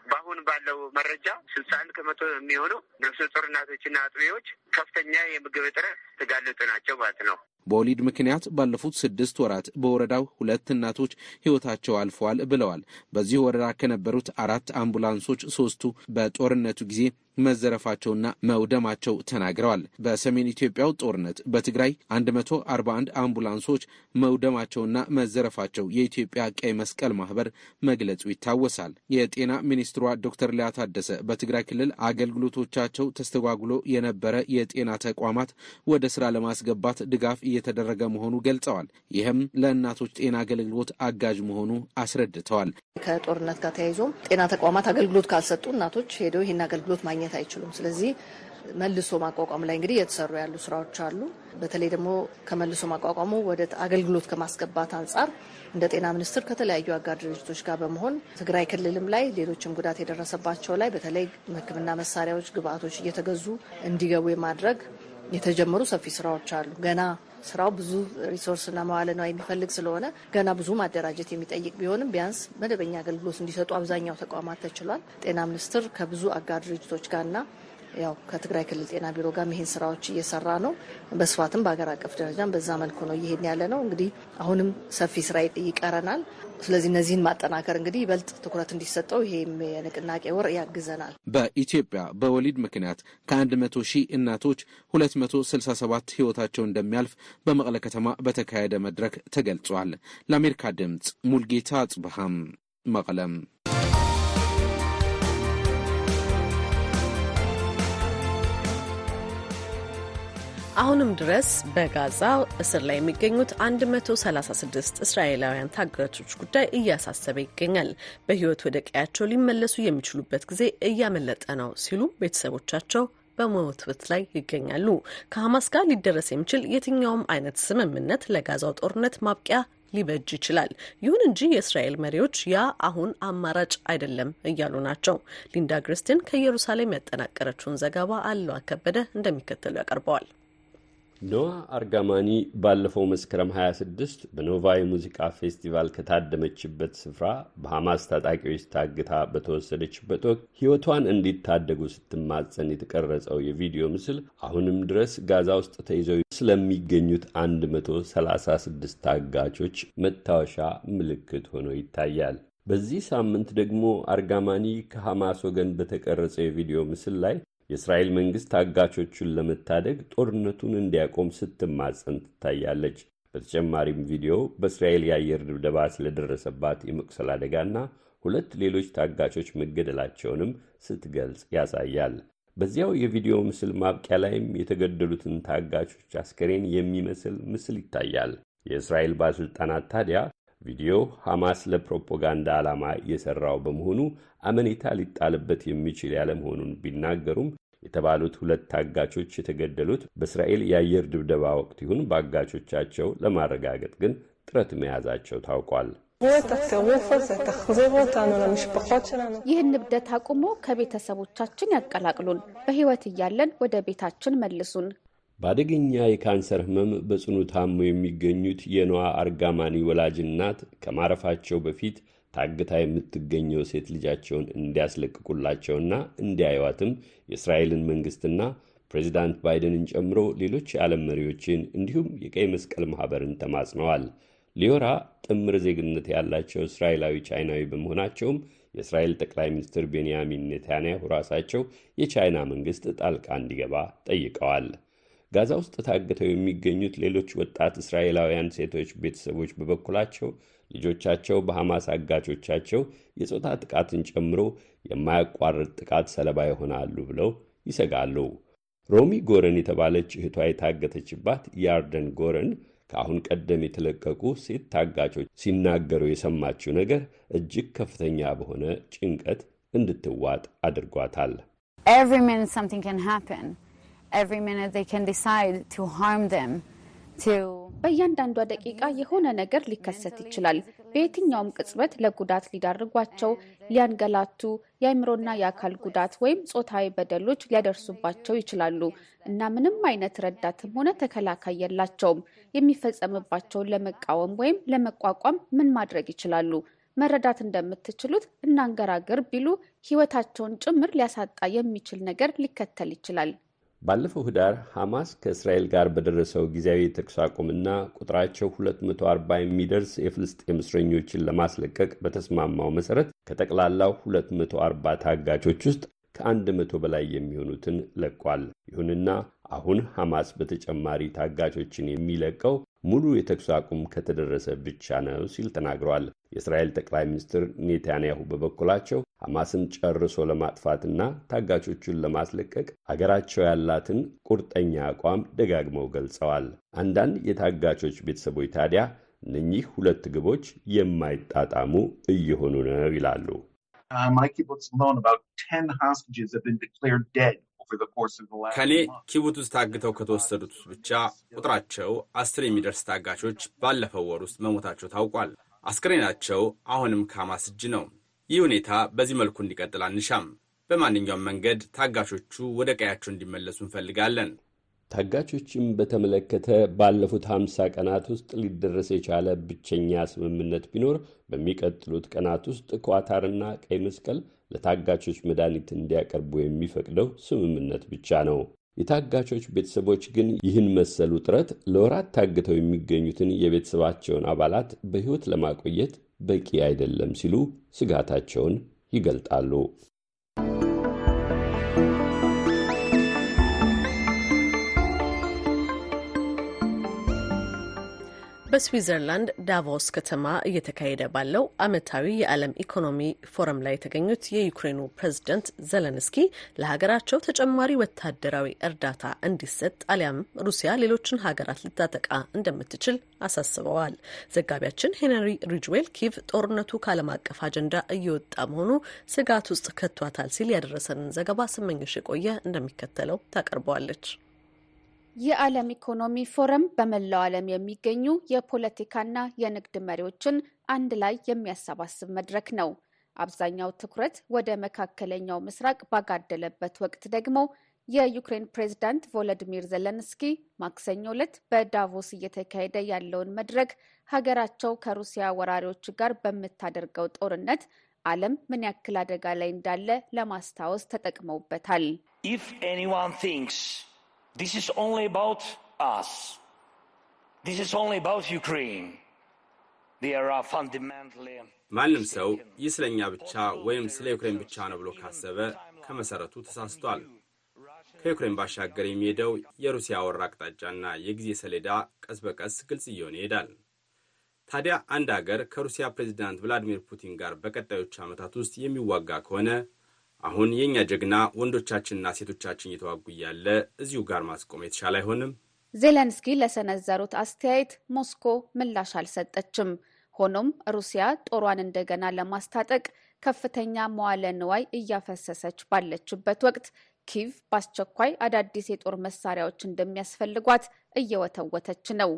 በአሁን ባለው መረጃ ስልሳ አንድ ከመቶ የሚሆኑ ነፍሰ ጡር እናቶችና አጥቢዎች ከፍተኛ የምግብ እጥረት የተጋለጡ ናቸው ማለት ነው። በወሊድ ምክንያት ባለፉት ስድስት ወራት በወረዳው ሁለት እናቶች ሕይወታቸው አልፈዋል ብለዋል። በዚህ ወረዳ ከነበሩት አራት አምቡላንሶች ሶስቱ በጦርነቱ ጊዜ መዘረፋቸውና መውደማቸው ተናግረዋል። በሰሜን ኢትዮጵያው ጦርነት በትግራይ 141 አምቡላንሶች መውደማቸውና መዘረፋቸው የኢትዮጵያ ቀይ መስቀል ማህበር መግለጹ ይታወሳል። የጤና ሚኒስትሯ ዶክተር ሊያ ታደሰ በትግራይ ክልል አገልግሎቶቻቸው ተስተጓጉሎ የነበረ የጤና ተቋማት ወደ ስራ ለማስገባት ድጋፍ እየተደረገ መሆኑ ገልጸዋል። ይህም ለእናቶች ጤና አገልግሎት አጋዥ መሆኑ አስረድተዋል። ከጦርነት ጋር ተያይዞም ጤና ተቋማት አገልግሎት ካልሰጡ እናቶች ሄደው ይህን አገልግሎት ማግኘት አይችሉም። ስለዚህ መልሶ ማቋቋም ላይ እንግዲህ የተሰሩ ያሉ ስራዎች አሉ። በተለይ ደግሞ ከመልሶ ማቋቋሙ ወደ አገልግሎት ከማስገባት አንጻር እንደ ጤና ሚኒስቴር ከተለያዩ አጋር ድርጅቶች ጋር በመሆን ትግራይ ክልልም ላይ ሌሎችም ጉዳት የደረሰባቸው ላይ በተለይ ሕክምና መሳሪያዎች፣ ግብአቶች እየተገዙ እንዲገቡ የማድረግ የተጀመሩ ሰፊ ስራዎች አሉ። ገና ስራው ብዙ ሪሶርስና መዋለ ንዋይ የሚፈልግ ስለሆነ ገና ብዙ ማደራጀት የሚጠይቅ ቢሆንም ቢያንስ መደበኛ አገልግሎት እንዲሰጡ አብዛኛው ተቋማት ተችሏል። ጤና ሚኒስቴር ከብዙ አጋር ድርጅቶች ጋርና ያው ከትግራይ ክልል ጤና ቢሮ ጋር ይህን ስራዎች እየሰራ ነው። በስፋትም በሀገር አቀፍ ደረጃም በዛ መልኩ ነው እየሄድን ያለ ነው። እንግዲህ አሁንም ሰፊ ስራ ይቀረናል። ስለዚህ እነዚህን ማጠናከር እንግዲህ ይበልጥ ትኩረት እንዲሰጠው ይሄም የንቅናቄ ወር ያግዘናል። በኢትዮጵያ በወሊድ ምክንያት ከአንድ መቶ ሺህ እናቶች ሁለት መቶ ስልሳ ሰባት ህይወታቸው እንደሚያልፍ በመቀለ ከተማ በተካሄደ መድረክ ተገልጿል። ለአሜሪካ ድምፅ ሙልጌታ አጽብሃም መቀለም አሁንም ድረስ በጋዛ እስር ላይ የሚገኙት 136 እስራኤላውያን ታጋቾች ጉዳይ እያሳሰበ ይገኛል። በህይወት ወደ ቀያቸው ሊመለሱ የሚችሉበት ጊዜ እያመለጠ ነው ሲሉ ቤተሰቦቻቸው በመወትወት ላይ ይገኛሉ። ከሐማስ ጋር ሊደረስ የሚችል የትኛውም አይነት ስምምነት ለጋዛው ጦርነት ማብቂያ ሊበጅ ይችላል። ይሁን እንጂ የእስራኤል መሪዎች ያ አሁን አማራጭ አይደለም እያሉ ናቸው። ሊንዳ ግርስቲን ከኢየሩሳሌም ያጠናቀረችውን ዘገባ አለው ከበደ እንደሚከተሉ ያቀርበዋል። ኖዋ አርጋማኒ ባለፈው መስከረም 26 በኖቫ የሙዚቃ ፌስቲቫል ከታደመችበት ስፍራ በሐማስ ታጣቂዎች ታግታ በተወሰደችበት ወቅት ሕይወቷን እንዲታደጉ ስትማጸን የተቀረጸው የቪዲዮ ምስል አሁንም ድረስ ጋዛ ውስጥ ተይዘው ስለሚገኙት 136 ታጋቾች ማስታወሻ ምልክት ሆኖ ይታያል። በዚህ ሳምንት ደግሞ አርጋማኒ ከሐማስ ወገን በተቀረጸው የቪዲዮ ምስል ላይ የእስራኤል መንግሥት ታጋቾቹን ለመታደግ ጦርነቱን እንዲያቆም ስትማጸን ትታያለች። በተጨማሪም ቪዲዮ በእስራኤል የአየር ድብደባ ስለደረሰባት የመቁሰል አደጋና ሁለት ሌሎች ታጋቾች መገደላቸውንም ስትገልጽ ያሳያል። በዚያው የቪዲዮ ምስል ማብቂያ ላይም የተገደሉትን ታጋቾች አስከሬን የሚመስል ምስል ይታያል። የእስራኤል ባለሥልጣናት ታዲያ ቪዲዮ ሐማስ ለፕሮፓጋንዳ ዓላማ የሠራው በመሆኑ አመኔታ ሊጣልበት የሚችል ያለመሆኑን ቢናገሩም የተባሉት ሁለት ታጋቾች የተገደሉት በእስራኤል የአየር ድብደባ ወቅት ይሁን በአጋቾቻቸው ለማረጋገጥ ግን ጥረት መያዛቸው ታውቋል። ይህን እብደት አቁሞ ከቤተሰቦቻችን ያቀላቅሉን፣ በሕይወት እያለን ወደ ቤታችን መልሱን። በአደገኛ የካንሰር ህመም በጽኑ ታሞ የሚገኙት የኖዋ አርጋማኒ ወላጅ እናት ከማረፋቸው በፊት ታግታ የምትገኘው ሴት ልጃቸውን እንዲያስለቅቁላቸውና እንዲያዩዋትም የእስራኤልን መንግስትና ፕሬዚዳንት ባይደንን ጨምሮ ሌሎች የዓለም መሪዎችን እንዲሁም የቀይ መስቀል ማኅበርን ተማጽነዋል። ሊዮራ ጥምር ዜግነት ያላቸው እስራኤላዊ ቻይናዊ በመሆናቸውም የእስራኤል ጠቅላይ ሚኒስትር ቤንያሚን ኔታንያሁ ራሳቸው የቻይና መንግሥት ጣልቃ እንዲገባ ጠይቀዋል። ጋዛ ውስጥ ታግተው የሚገኙት ሌሎች ወጣት እስራኤላውያን ሴቶች ቤተሰቦች በበኩላቸው ልጆቻቸው በሐማስ አጋቾቻቸው የጾታ ጥቃትን ጨምሮ የማያቋርጥ ጥቃት ሰለባ ይሆናሉ ብለው ይሰጋሉ። ሮሚ ጎረን የተባለች እህቷ የታገተችባት ያርደን ጎረን ከአሁን ቀደም የተለቀቁ ሴት ታጋቾች ሲናገሩ የሰማችው ነገር እጅግ ከፍተኛ በሆነ ጭንቀት እንድትዋጥ አድርጓታል። በእያንዳንዷ ደቂቃ የሆነ ነገር ሊከሰት ይችላል። በየትኛውም ቅጽበት ለጉዳት ሊዳርጓቸው፣ ሊያንገላቱ፣ የአእምሮና የአካል ጉዳት ወይም ጾታዊ በደሎች ሊያደርሱባቸው ይችላሉ እና ምንም አይነት ረዳትም ሆነ ተከላካይ የላቸውም። የሚፈጸምባቸውን ለመቃወም ወይም ለመቋቋም ምን ማድረግ ይችላሉ? መረዳት እንደምትችሉት እናንገራግር ቢሉ ሕይወታቸውን ጭምር ሊያሳጣ የሚችል ነገር ሊከተል ይችላል። ባለፈው ህዳር ሐማስ ከእስራኤል ጋር በደረሰው ጊዜያዊ የተኩስ አቁምና ቁጥራቸው 240 የሚደርስ የፍልስጤም እስረኞችን ለማስለቀቅ በተስማማው መሠረት ከጠቅላላው 240 ታጋቾች ውስጥ ከአንድ መቶ በላይ የሚሆኑትን ለቋል። ይሁንና አሁን ሐማስ በተጨማሪ ታጋቾችን የሚለቀው ሙሉ የተኩስ አቁም ከተደረሰ ብቻ ነው ሲል ተናግረዋል። የእስራኤል ጠቅላይ ሚኒስትር ኔታንያሁ በበኩላቸው ሐማስን ጨርሶ ለማጥፋትና ታጋቾቹን ለማስለቀቅ አገራቸው ያላትን ቁርጠኛ አቋም ደጋግመው ገልጸዋል። አንዳንድ የታጋቾች ቤተሰቦች ታዲያ እነኚህ ሁለት ግቦች የማይጣጣሙ እየሆኑ ነው ይላሉ። ከኔ ኪቡት ውስጥ ታግተው ከተወሰዱት ብቻ ቁጥራቸው አስር የሚደርስ ታጋቾች ባለፈው ወር ውስጥ መሞታቸው ታውቋል። አስክሬናቸው አሁንም ከሐማስ እጅ ነው። ይህ ሁኔታ በዚህ መልኩ እንዲቀጥል አንሻም። በማንኛውም መንገድ ታጋቾቹ ወደ ቀያቸው እንዲመለሱ እንፈልጋለን። ታጋቾችን በተመለከተ ባለፉት 50 ቀናት ውስጥ ሊደረስ የቻለ ብቸኛ ስምምነት ቢኖር በሚቀጥሉት ቀናት ውስጥ ኳታርና ቀይ መስቀል ለታጋቾች መድኃኒት እንዲያቀርቡ የሚፈቅደው ስምምነት ብቻ ነው። የታጋቾች ቤተሰቦች ግን ይህን መሰሉ ጥረት ለወራት ታግተው የሚገኙትን የቤተሰባቸውን አባላት በሕይወት ለማቆየት በቂ አይደለም ሲሉ ስጋታቸውን ይገልጣሉ። በስዊዘርላንድ ዳቮስ ከተማ እየተካሄደ ባለው ዓመታዊ የዓለም ኢኮኖሚ ፎረም ላይ የተገኙት የዩክሬኑ ፕሬዝደንት ዘለንስኪ ለሀገራቸው ተጨማሪ ወታደራዊ እርዳታ እንዲሰጥ አሊያም ሩሲያ ሌሎችን ሀገራት ልታጠቃ እንደምትችል አሳስበዋል። ዘጋቢያችን ሄንሪ ሪጅዌል ኪቭ ጦርነቱ ከዓለም አቀፍ አጀንዳ እየወጣ መሆኑ ስጋት ውስጥ ከቷታል ሲል ያደረሰንን ዘገባ ስመኝሽ የቆየ እንደሚከተለው ታቀርበዋለች። የዓለም ኢኮኖሚ ፎረም በመላው ዓለም የሚገኙ የፖለቲካና የንግድ መሪዎችን አንድ ላይ የሚያሰባስብ መድረክ ነው። አብዛኛው ትኩረት ወደ መካከለኛው ምስራቅ ባጋደለበት ወቅት ደግሞ የዩክሬን ፕሬዝዳንት ቮሎዲሚር ዘለንስኪ ማክሰኞ ዕለት በዳቮስ እየተካሄደ ያለውን መድረክ ሀገራቸው ከሩሲያ ወራሪዎች ጋር በምታደርገው ጦርነት ዓለም ምን ያክል አደጋ ላይ እንዳለ ለማስታወስ ተጠቅመውበታል። This is only about us. This is only about Ukraine. There are fundamentally ማንም ሰው ይህ ስለ እኛ ብቻ ወይም ስለ ዩክሬን ብቻ ነው ብሎ ካሰበ ከመሰረቱ ተሳስቷል። ከዩክሬን ባሻገር የሚሄደው የሩሲያ ወራ አቅጣጫና የጊዜ ሰሌዳ ቀስ በቀስ ግልጽ እየሆነ ይሄዳል። ታዲያ አንድ አገር ከሩሲያ ፕሬዚዳንት ቭላዲሚር ፑቲን ጋር በቀጣዮቹ ዓመታት ውስጥ የሚዋጋ ከሆነ አሁን የእኛ ጀግና ወንዶቻችንና ሴቶቻችን እየተዋጉ እያለ እዚሁ ጋር ማስቆም የተሻለ አይሆንም? ዜሌንስኪ ለሰነዘሩት አስተያየት ሞስኮ ምላሽ አልሰጠችም። ሆኖም ሩሲያ ጦሯን እንደገና ለማስታጠቅ ከፍተኛ መዋለ ንዋይ እያፈሰሰች ባለችበት ወቅት ኪቭ በአስቸኳይ አዳዲስ የጦር መሳሪያዎች እንደሚያስፈልጓት እየወተወተች ነው።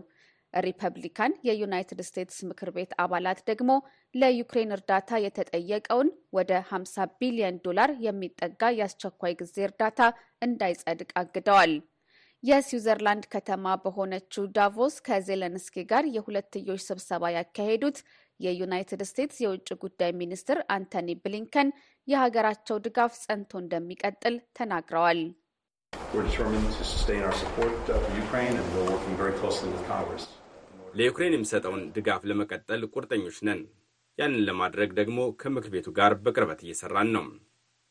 ሪፐብሊካን የዩናይትድ ስቴትስ ምክር ቤት አባላት ደግሞ ለዩክሬን እርዳታ የተጠየቀውን ወደ 50 ቢሊዮን ዶላር የሚጠጋ የአስቸኳይ ጊዜ እርዳታ እንዳይጸድቅ አግደዋል። የስዊዘርላንድ ከተማ በሆነችው ዳቮስ ከዜለንስኪ ጋር የሁለትዮሽ ስብሰባ ያካሄዱት የዩናይትድ ስቴትስ የውጭ ጉዳይ ሚኒስትር አንቶኒ ብሊንከን የሀገራቸው ድጋፍ ጸንቶ እንደሚቀጥል ተናግረዋል። ለዩክሬን የሚሰጠውን ድጋፍ ለመቀጠል ቁርጠኞች ነን። ያንን ለማድረግ ደግሞ ከምክር ቤቱ ጋር በቅርበት እየሰራን ነው።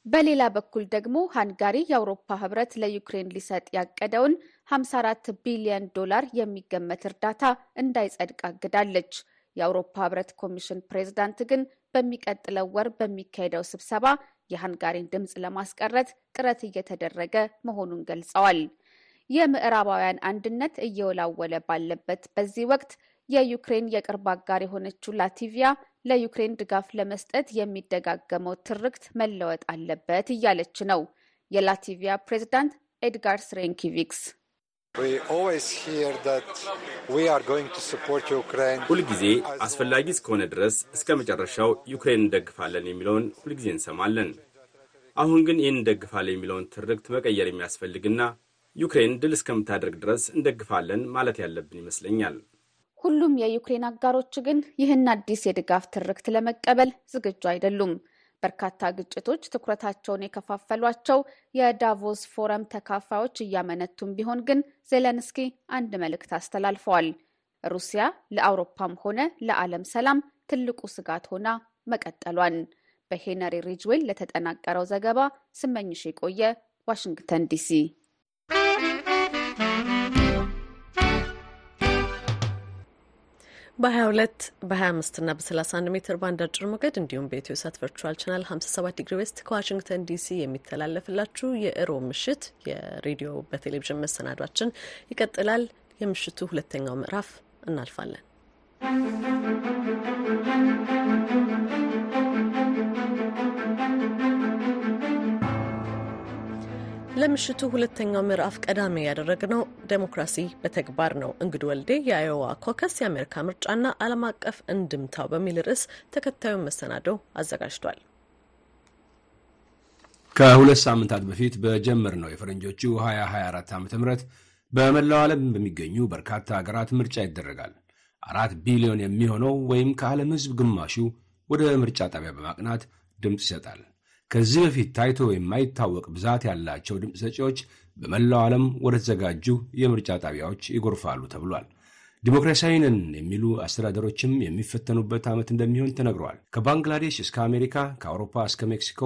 በሌላ በኩል ደግሞ ሃንጋሪ የአውሮፓ ህብረት ለዩክሬን ሊሰጥ ያቀደውን 54 ቢሊዮን ዶላር የሚገመት እርዳታ እንዳይጸድቅ አግዳለች። የአውሮፓ ህብረት ኮሚሽን ፕሬዝዳንት ግን በሚቀጥለው ወር በሚካሄደው ስብሰባ የሃንጋሪን ድምፅ ለማስቀረት ጥረት እየተደረገ መሆኑን ገልጸዋል። የምዕራባውያን አንድነት እየወላወለ ባለበት በዚህ ወቅት የዩክሬን የቅርብ አጋር የሆነችው ላቲቪያ ለዩክሬን ድጋፍ ለመስጠት የሚደጋገመው ትርክት መለወጥ አለበት እያለች ነው። የላቲቪያ ፕሬዝዳንት ኤድጋር ስሬንኪቪክስ ሁልጊዜ አስፈላጊ እስከሆነ ድረስ እስከ መጨረሻው ዩክሬን እንደግፋለን የሚለውን ሁልጊዜ እንሰማለን። አሁን ግን ይህን እንደግፋለን የሚለውን ትርክት መቀየር የሚያስፈልግና ዩክሬን ድል እስከምታደርግ ድረስ እንደግፋለን ማለት ያለብን ይመስለኛል። ሁሉም የዩክሬን አጋሮች ግን ይህን አዲስ የድጋፍ ትርክት ለመቀበል ዝግጁ አይደሉም። በርካታ ግጭቶች ትኩረታቸውን የከፋፈሏቸው የዳቮስ ፎረም ተካፋዮች እያመነቱም ቢሆን ግን ዜሌንስኪ አንድ መልእክት አስተላልፈዋል። ሩሲያ ለአውሮፓም ሆነ ለዓለም ሰላም ትልቁ ስጋት ሆና መቀጠሏን። በሄነሪ ሪጅዌል ለተጠናቀረው ዘገባ ስመኝሽ የቆየ ዋሽንግተን ዲሲ። በ22 በ25 እና በ31 ሜትር ባንድ አጭር ሞገድ እንዲሁም በኢትዮ ሳት virtual channel 57 degree west ከዋሽንግተን ዲሲ የሚተላለፍላችሁ የእሮብ ምሽት የሬዲዮ በቴሌቪዥን መሰናዷችን ይቀጥላል። የምሽቱ ሁለተኛው ምዕራፍ እናልፋለን። ለምሽቱ ሁለተኛው ምዕራፍ ቀዳሚ ያደረግነው ዴሞክራሲ በተግባር ነው። እንግዱ ወልዴ የአዮዋ ኮከስ የአሜሪካ ምርጫና ዓለም አቀፍ እንድምታው በሚል ርዕስ ተከታዩን መሰናዶ አዘጋጅቷል። ከሁለት ሳምንታት በፊት በጀመርነው የፈረንጆቹ 2024 ዓ ም በመላው ዓለም በሚገኙ በርካታ ሀገራት ምርጫ ይደረጋል። አራት ቢሊዮን የሚሆነው ወይም ከዓለም ሕዝብ ግማሹ ወደ ምርጫ ጣቢያ በማቅናት ድምፅ ይሰጣል። ከዚህ በፊት ታይቶ የማይታወቅ ብዛት ያላቸው ድምፅ ሰጪዎች በመላው ዓለም ወደ ተዘጋጁ የምርጫ ጣቢያዎች ይጎርፋሉ ተብሏል። ዲሞክራሲያዊ ነን የሚሉ አስተዳደሮችም የሚፈተኑበት ዓመት እንደሚሆን ተነግሯል። ከባንግላዴሽ እስከ አሜሪካ፣ ከአውሮፓ እስከ ሜክሲኮ፣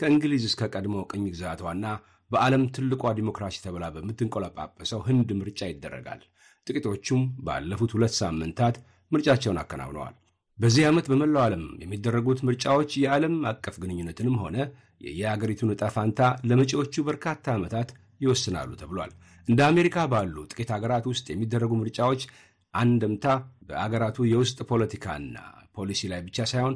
ከእንግሊዝ እስከ ቀድሞ ቅኝ ግዛቷና በዓለም ትልቋ ዲሞክራሲ ተብላ በምትንቆለጳጰሰው ህንድ ምርጫ ይደረጋል። ጥቂቶቹም ባለፉት ሁለት ሳምንታት ምርጫቸውን አከናውነዋል። በዚህ ዓመት በመላው ዓለም የሚደረጉት ምርጫዎች የዓለም አቀፍ ግንኙነትንም ሆነ የየአገሪቱን ዕጣ ፋንታ ለመጪዎቹ በርካታ ዓመታት ይወስናሉ ተብሏል። እንደ አሜሪካ ባሉ ጥቂት አገራት ውስጥ የሚደረጉ ምርጫዎች አንድምታ በአገራቱ የውስጥ ፖለቲካና ፖሊሲ ላይ ብቻ ሳይሆን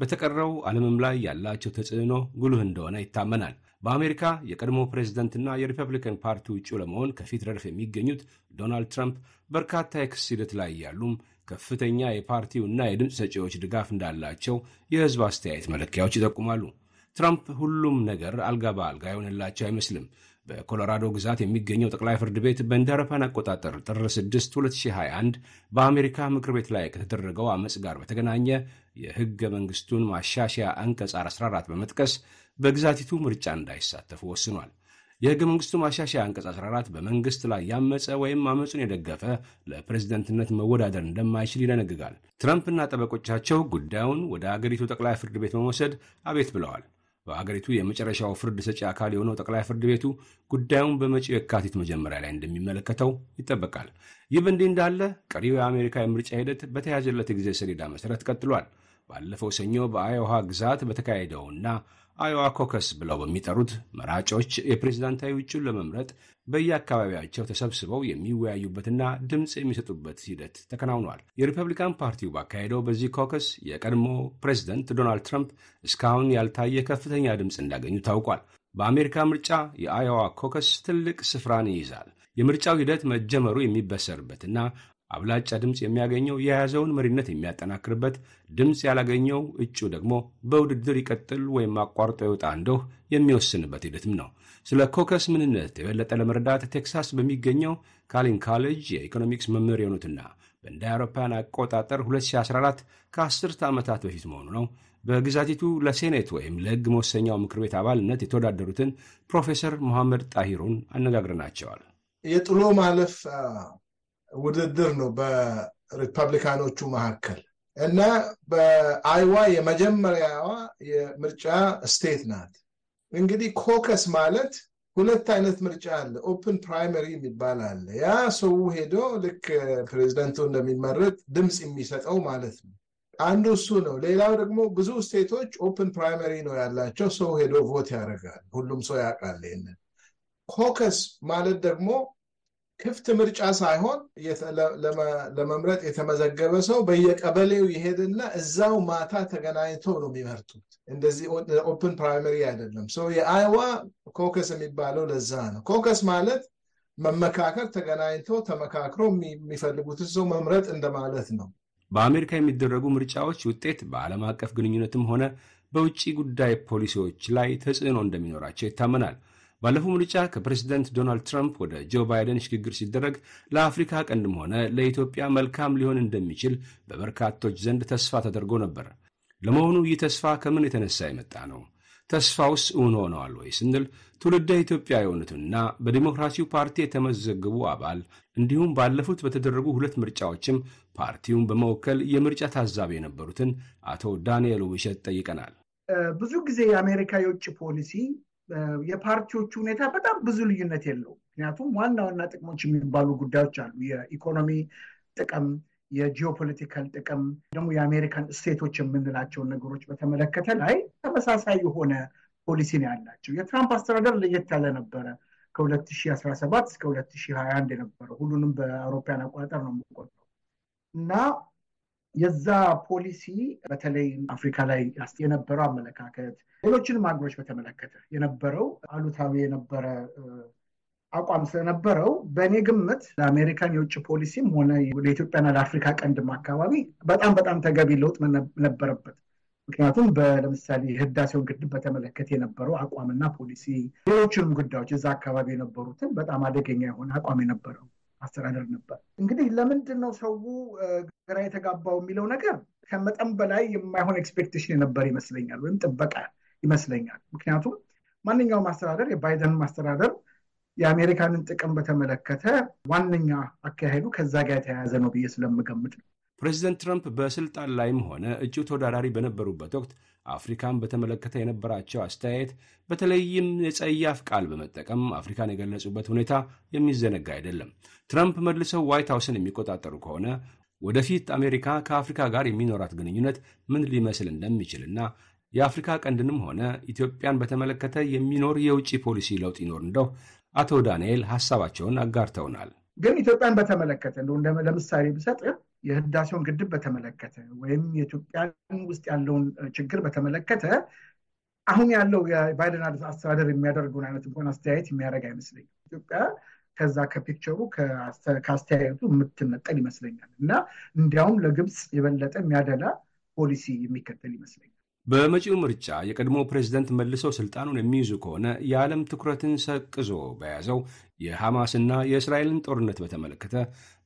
በተቀረው ዓለምም ላይ ያላቸው ተጽዕኖ ጉልህ እንደሆነ ይታመናል። በአሜሪካ የቀድሞ ፕሬዝደንትና የሪፐብሊካን ፓርቲ ውጩ ለመሆን ከፊት ረድፍ የሚገኙት ዶናልድ ትራምፕ በርካታ የክስ ሂደት ላይ ያሉም ከፍተኛ የፓርቲው እና የድምፅ ሰጪዎች ድጋፍ እንዳላቸው የሕዝብ አስተያየት መለኪያዎች ይጠቁማሉ። ትራምፕ ሁሉም ነገር አልጋ በአልጋ ይሆንላቸው አይመስልም። በኮሎራዶ ግዛት የሚገኘው ጠቅላይ ፍርድ ቤት አውሮፓውያን አቆጣጠር ጥር 6 2021 በአሜሪካ ምክር ቤት ላይ ከተደረገው አመፅ ጋር በተገናኘ የሕገ መንግሥቱን ማሻሻያ አንቀጽ 14 በመጥቀስ በግዛቲቱ ምርጫ እንዳይሳተፉ ወስኗል። የሕገ መንግሥቱ ማሻሻያ አንቀጽ 14 በመንግሥት ላይ ያመፀ ወይም አመፁን የደገፈ ለፕሬዝደንትነት መወዳደር እንደማይችል ይደነግጋል። ትራምፕና ጠበቆቻቸው ጉዳዩን ወደ አገሪቱ ጠቅላይ ፍርድ ቤት በመውሰድ አቤት ብለዋል። በአገሪቱ የመጨረሻው ፍርድ ሰጪ አካል የሆነው ጠቅላይ ፍርድ ቤቱ ጉዳዩን በመጪው የካቲት መጀመሪያ ላይ እንደሚመለከተው ይጠበቃል። ይህ በእንዲህ እንዳለ ቀሪው የአሜሪካ የምርጫ ሂደት በተያዘለት የጊዜ ሰሌዳ መሠረት ቀጥሏል። ባለፈው ሰኞ በአዮዋ ግዛት በተካሄደውና አዮዋ ኮከስ ብለው በሚጠሩት መራጮች የፕሬዝዳንታዊ እጩን ለመምረጥ በየአካባቢያቸው ተሰብስበው የሚወያዩበትና ድምፅ የሚሰጡበት ሂደት ተከናውኗል። የሪፐብሊካን ፓርቲው ባካሄደው በዚህ caucus የቀድሞ ፕሬዝደንት ዶናልድ ትራምፕ እስካሁን ያልታየ ከፍተኛ ድምፅ እንዳገኙ ታውቋል። በአሜሪካ ምርጫ የአዮዋ caucus ትልቅ ስፍራን ይይዛል። የምርጫው ሂደት መጀመሩ የሚበሰርበትና አብላጫ ድምፅ የሚያገኘው የያዘውን መሪነት የሚያጠናክርበት፣ ድምፅ ያላገኘው እጩ ደግሞ በውድድር ይቀጥል ወይም አቋርጦ ይወጣ እንደው የሚወስንበት ሂደትም ነው። ስለ caucus ምንነት የበለጠ ለመረዳት ቴክሳስ በሚገኘው Collin College የኢኮኖሚክስ መምህር የሆኑትና በእንደ አውሮፓውያን አቆጣጠር 2014 ከአስርተ ዓመታት በፊት መሆኑ ነው በግዛቲቱ ለሴኔት ወይም ለሕግ መወሰኛው ምክር ቤት አባልነት የተወዳደሩትን ፕሮፌሰር መሐመድ ጣሂሩን አነጋግረናቸዋል። የጥሎ ማለፍ ውድድር ነው በሪፐብሊካኖቹ መካከል እና በአይዋ የመጀመሪያዋ የምርጫ state ናት። እንግዲህ caucus ማለት ሁለት አይነት ምርጫ አለ። open primary የሚባል አለ። ያ ሰው ሄዶ ልክ ፕሬዚደንቱ እንደሚመረጥ ድምፅ የሚሰጠው ማለት ነው። አንዱ እሱ ነው። ሌላው ደግሞ ብዙ state ኦች open primary ነው ያላቸው። ሰው ሄዶ vote ያደርጋል። ሁሉም ሰው ያውቃል ይሄንን። caucus ማለት ደግሞ ክፍት ምርጫ ሳይሆን ለመምረጥ የተመዘገበ ሰው በየቀበሌው ይሄድና እዛው ማታ ተገናኝተው ነው የሚመርጡት። እንደዚህ open primary አይደለም። ሰው የአይዋ caucus የሚባለው ለዛ ነው። caucus ማለት መመካከር፣ ተገናኝተው ተመካክሮ የሚፈልጉትን ሰው መምረጥ እንደማለት ነው። በአሜሪካ የሚደረጉ ምርጫዎች ውጤት በዓለም አቀፍ ግንኙነትም ሆነ በውጭ ጉዳይ ፖሊሲዎች ላይ ተጽዕኖ እንደሚኖራቸው ይታመናል። ባለፈው ምርጫ ከፕሬዚደንት ዶናልድ ትራምፕ ወደ ጆ ባይደን ሽግግር ሲደረግ ለአፍሪካ ቀንድም ሆነ ለኢትዮጵያ መልካም ሊሆን እንደሚችል በበርካቶች ዘንድ ተስፋ ተደርጎ ነበር። ለመሆኑ ይህ ተስፋ ከምን የተነሳ የመጣ ነው? ተስፋውስ እውን ሆነዋል ወይ ስንል ትውልደ ኢትዮጵያ የሆኑትና በዲሞክራሲው ፓርቲ የተመዘገቡ አባል እንዲሁም ባለፉት በተደረጉ ሁለት ምርጫዎችም ፓርቲውን በመወከል የምርጫ ታዛቢ የነበሩትን አቶ ዳንኤል ውብሸት ጠይቀናል። ብዙ ጊዜ የአሜሪካ የውጭ ፖሊሲ የፓርቲዎቹ ሁኔታ በጣም ብዙ ልዩነት የለው። ምክንያቱም ዋና ዋና ጥቅሞች የሚባሉ ጉዳዮች አሉ። የኢኮኖሚ ጥቅም፣ የጂኦፖለቲካል ጥቅም ደግሞ የአሜሪካን ስቴቶች የምንላቸውን ነገሮች በተመለከተ ላይ ተመሳሳይ የሆነ ፖሊሲ ነው ያላቸው። የትራምፕ አስተዳደር ለየት ያለ ነበረ። ከ2017 እስከ 2021 የነበረው ሁሉንም በአውሮፓውያን አቆጣጠር ነው የምቆጥረው እና የዛ ፖሊሲ በተለይ አፍሪካ ላይ የነበረው አመለካከት ሌሎችንም ሀገሮች በተመለከተ የነበረው አሉታዊ የነበረ አቋም ስለነበረው በእኔ ግምት ለአሜሪካን የውጭ ፖሊሲም ሆነ ለኢትዮጵያና ለአፍሪካ ቀንድም አካባቢ በጣም በጣም ተገቢ ለውጥ ነበረበት። ምክንያቱም ለምሳሌ የህዳሴውን ግድብ በተመለከተ የነበረው አቋምና ፖሊሲ፣ ሌሎችንም ጉዳዮች እዛ አካባቢ የነበሩትን በጣም አደገኛ የሆነ አቋም የነበረው አስተዳደር ነበር። እንግዲህ ለምንድን ነው ሰው ግራ የተጋባው የሚለው ነገር ከመጠን በላይ የማይሆን expectation የነበር ይመስለኛል፣ ወይም ጥበቃ ይመስለኛል። ምክንያቱም ማንኛውም አስተዳደር የባይደን አስተዳደር የአሜሪካንን ጥቅም በተመለከተ ዋነኛ አካሄዱ ከዛ ጋር የተያያዘ ነው ብዬ ስለምገምት ነው። ፕሬዚደንት ትራምፕ በስልጣን ላይም ሆነ እጩ ተወዳዳሪ በነበሩበት ወቅት አፍሪካን በተመለከተ የነበራቸው አስተያየት በተለይም የጸያፍ ቃል በመጠቀም አፍሪካን የገለጹበት ሁኔታ የሚዘነጋ አይደለም። ትራምፕ መልሰው ዋይት ሀውስን የሚቆጣጠሩ ከሆነ ወደፊት አሜሪካ ከአፍሪካ ጋር የሚኖራት ግንኙነት ምን ሊመስል እንደሚችልና የአፍሪካ ቀንድንም ሆነ ኢትዮጵያን በተመለከተ የሚኖር የውጭ ፖሊሲ ለውጥ ይኖር እንደው አቶ ዳንኤል ሀሳባቸውን አጋርተውናል። ግን ኢትዮጵያን በተመለከተ እንደው ለምሳሌ ብሰጥ የህዳሴውን ግድብ በተመለከተ ወይም የኢትዮጵያን ውስጥ ያለውን ችግር በተመለከተ አሁን ያለው የባይደን አስተዳደር የሚያደርገውን አይነት እንኳን አስተያየት የሚያደርግ አይመስለኝም። ኢትዮጵያ ከዛ ከፒክቸሩ ከአስተያየቱ የምትነጠል ይመስለኛል እና እንዲያውም ለግብፅ የበለጠ የሚያደላ ፖሊሲ የሚከተል ይመስለኛል። በመጪው ምርጫ የቀድሞ ፕሬዝደንት መልሰው ስልጣኑን የሚይዙ ከሆነ የዓለም ትኩረትን ሰቅዞ በያዘው የሐማስና የእስራኤልን ጦርነት በተመለከተ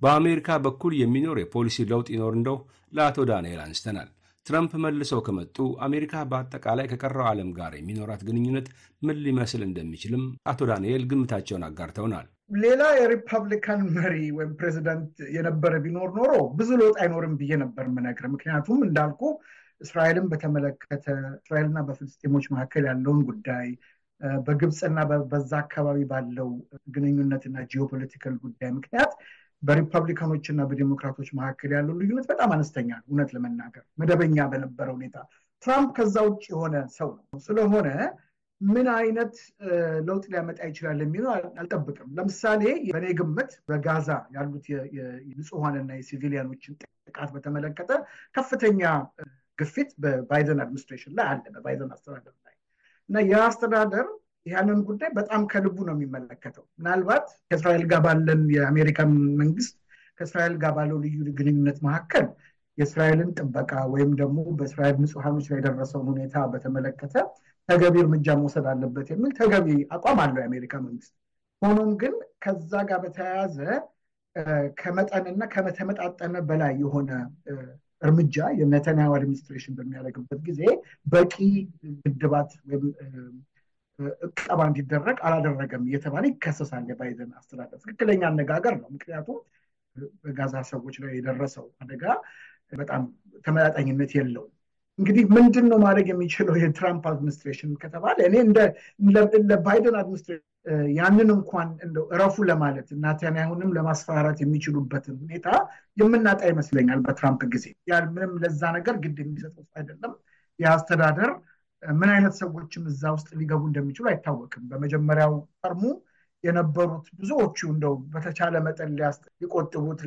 በአሜሪካ በኩል የሚኖር የፖሊሲ ለውጥ ይኖር እንደው ለአቶ ዳንኤል አንስተናል። ትረምፕ መልሰው ከመጡ አሜሪካ በአጠቃላይ ከቀረው ዓለም ጋር የሚኖራት ግንኙነት ምን ሊመስል እንደሚችልም አቶ ዳንኤል ግምታቸውን አጋርተውናል። ሌላ የሪፐብሊካን መሪ ወይም ፕሬዚዳንት የነበረ ቢኖር ኖሮ ብዙ ለውጥ አይኖርም ብዬ ነበር የምነግርህ። ምክንያቱም እንዳልኩ እስራኤልን በተመለከተ እስራኤልና በፍልስጤሞች መካከል ያለውን ጉዳይ በግብፅና በዛ አካባቢ ባለው ግንኙነትና geopolitical ጉዳይ ምክንያት በሪፐብሊካኖች እና በዲሞክራቶች መካከል ያለው ልዩነት በጣም አነስተኛ ነው። እውነት ለመናገር መደበኛ በነበረ ሁኔታ ትራምፕ ከዛ ውጭ የሆነ ሰው ነው። ስለሆነ ምን አይነት ለውጥ ሊያመጣ ይችላል የሚለው አልጠብቅም። ለምሳሌ በእኔ ግምት በጋዛ ያሉት የንጹሐንና የ civilian ኖችን ጥቃት በተመለከተ ከፍተኛ ግፊት በባይደን administration ላይ አለ፣ በባይደን አስተዳደር እና ያ አስተዳደር ያንን ጉዳይ በጣም ከልቡ ነው የሚመለከተው። ምናልባት ከእስራኤል ጋር ባለን የአሜሪካን መንግስት ከእስራኤል ጋር ባለው ልዩ ግንኙነት መካከል የእስራኤልን ጥበቃ ወይም ደግሞ በእስራኤል ንጹሐኖች ላይ የደረሰውን ሁኔታ በተመለከተ ተገቢ እርምጃ መውሰድ አለበት የሚል ተገቢ አቋም አለው የአሜሪካ መንግስት። ሆኖም ግን ከዛ ጋር በተያያዘ ከመጠንና ከተመጣጠነ በላይ የሆነ እርምጃ የኔታንያሁ አድሚኒስትሬሽን በሚያደርግበት ጊዜ በቂ ግድባት ወይም እቀባ እንዲደረግ አላደረገም እየተባለ ይከሰሳል። የባይደን አስተዳደር ትክክለኛ አነጋገር ነው። ምክንያቱም በጋዛ ሰዎች ላይ የደረሰው አደጋ በጣም ተመጣጣኝነት የለውም። እንግዲህ ምንድን ነው ማድረግ የሚችለው የትራምፕ administration ከተባለ እኔ ለባይደን administration ያንን እንኳን እረፉ ለማለት ናታንያሁንም ለማስፈራራት የሚችሉበትን ሁኔታ የምናጣ ይመስለኛል። በትራምፕ ጊዜ ምንም ለዛ ነገር ግድ የሚሰጠው አይደለም። የአስተዳደር ምን አይነት ሰዎችም እዛ ውስጥ ሊገቡ እንደሚችሉ አይታወቅም። በመጀመሪያው term ኡ የነበሩት ብዙዎቹ እንደው በተቻለ መጠን ሊቆጥቡት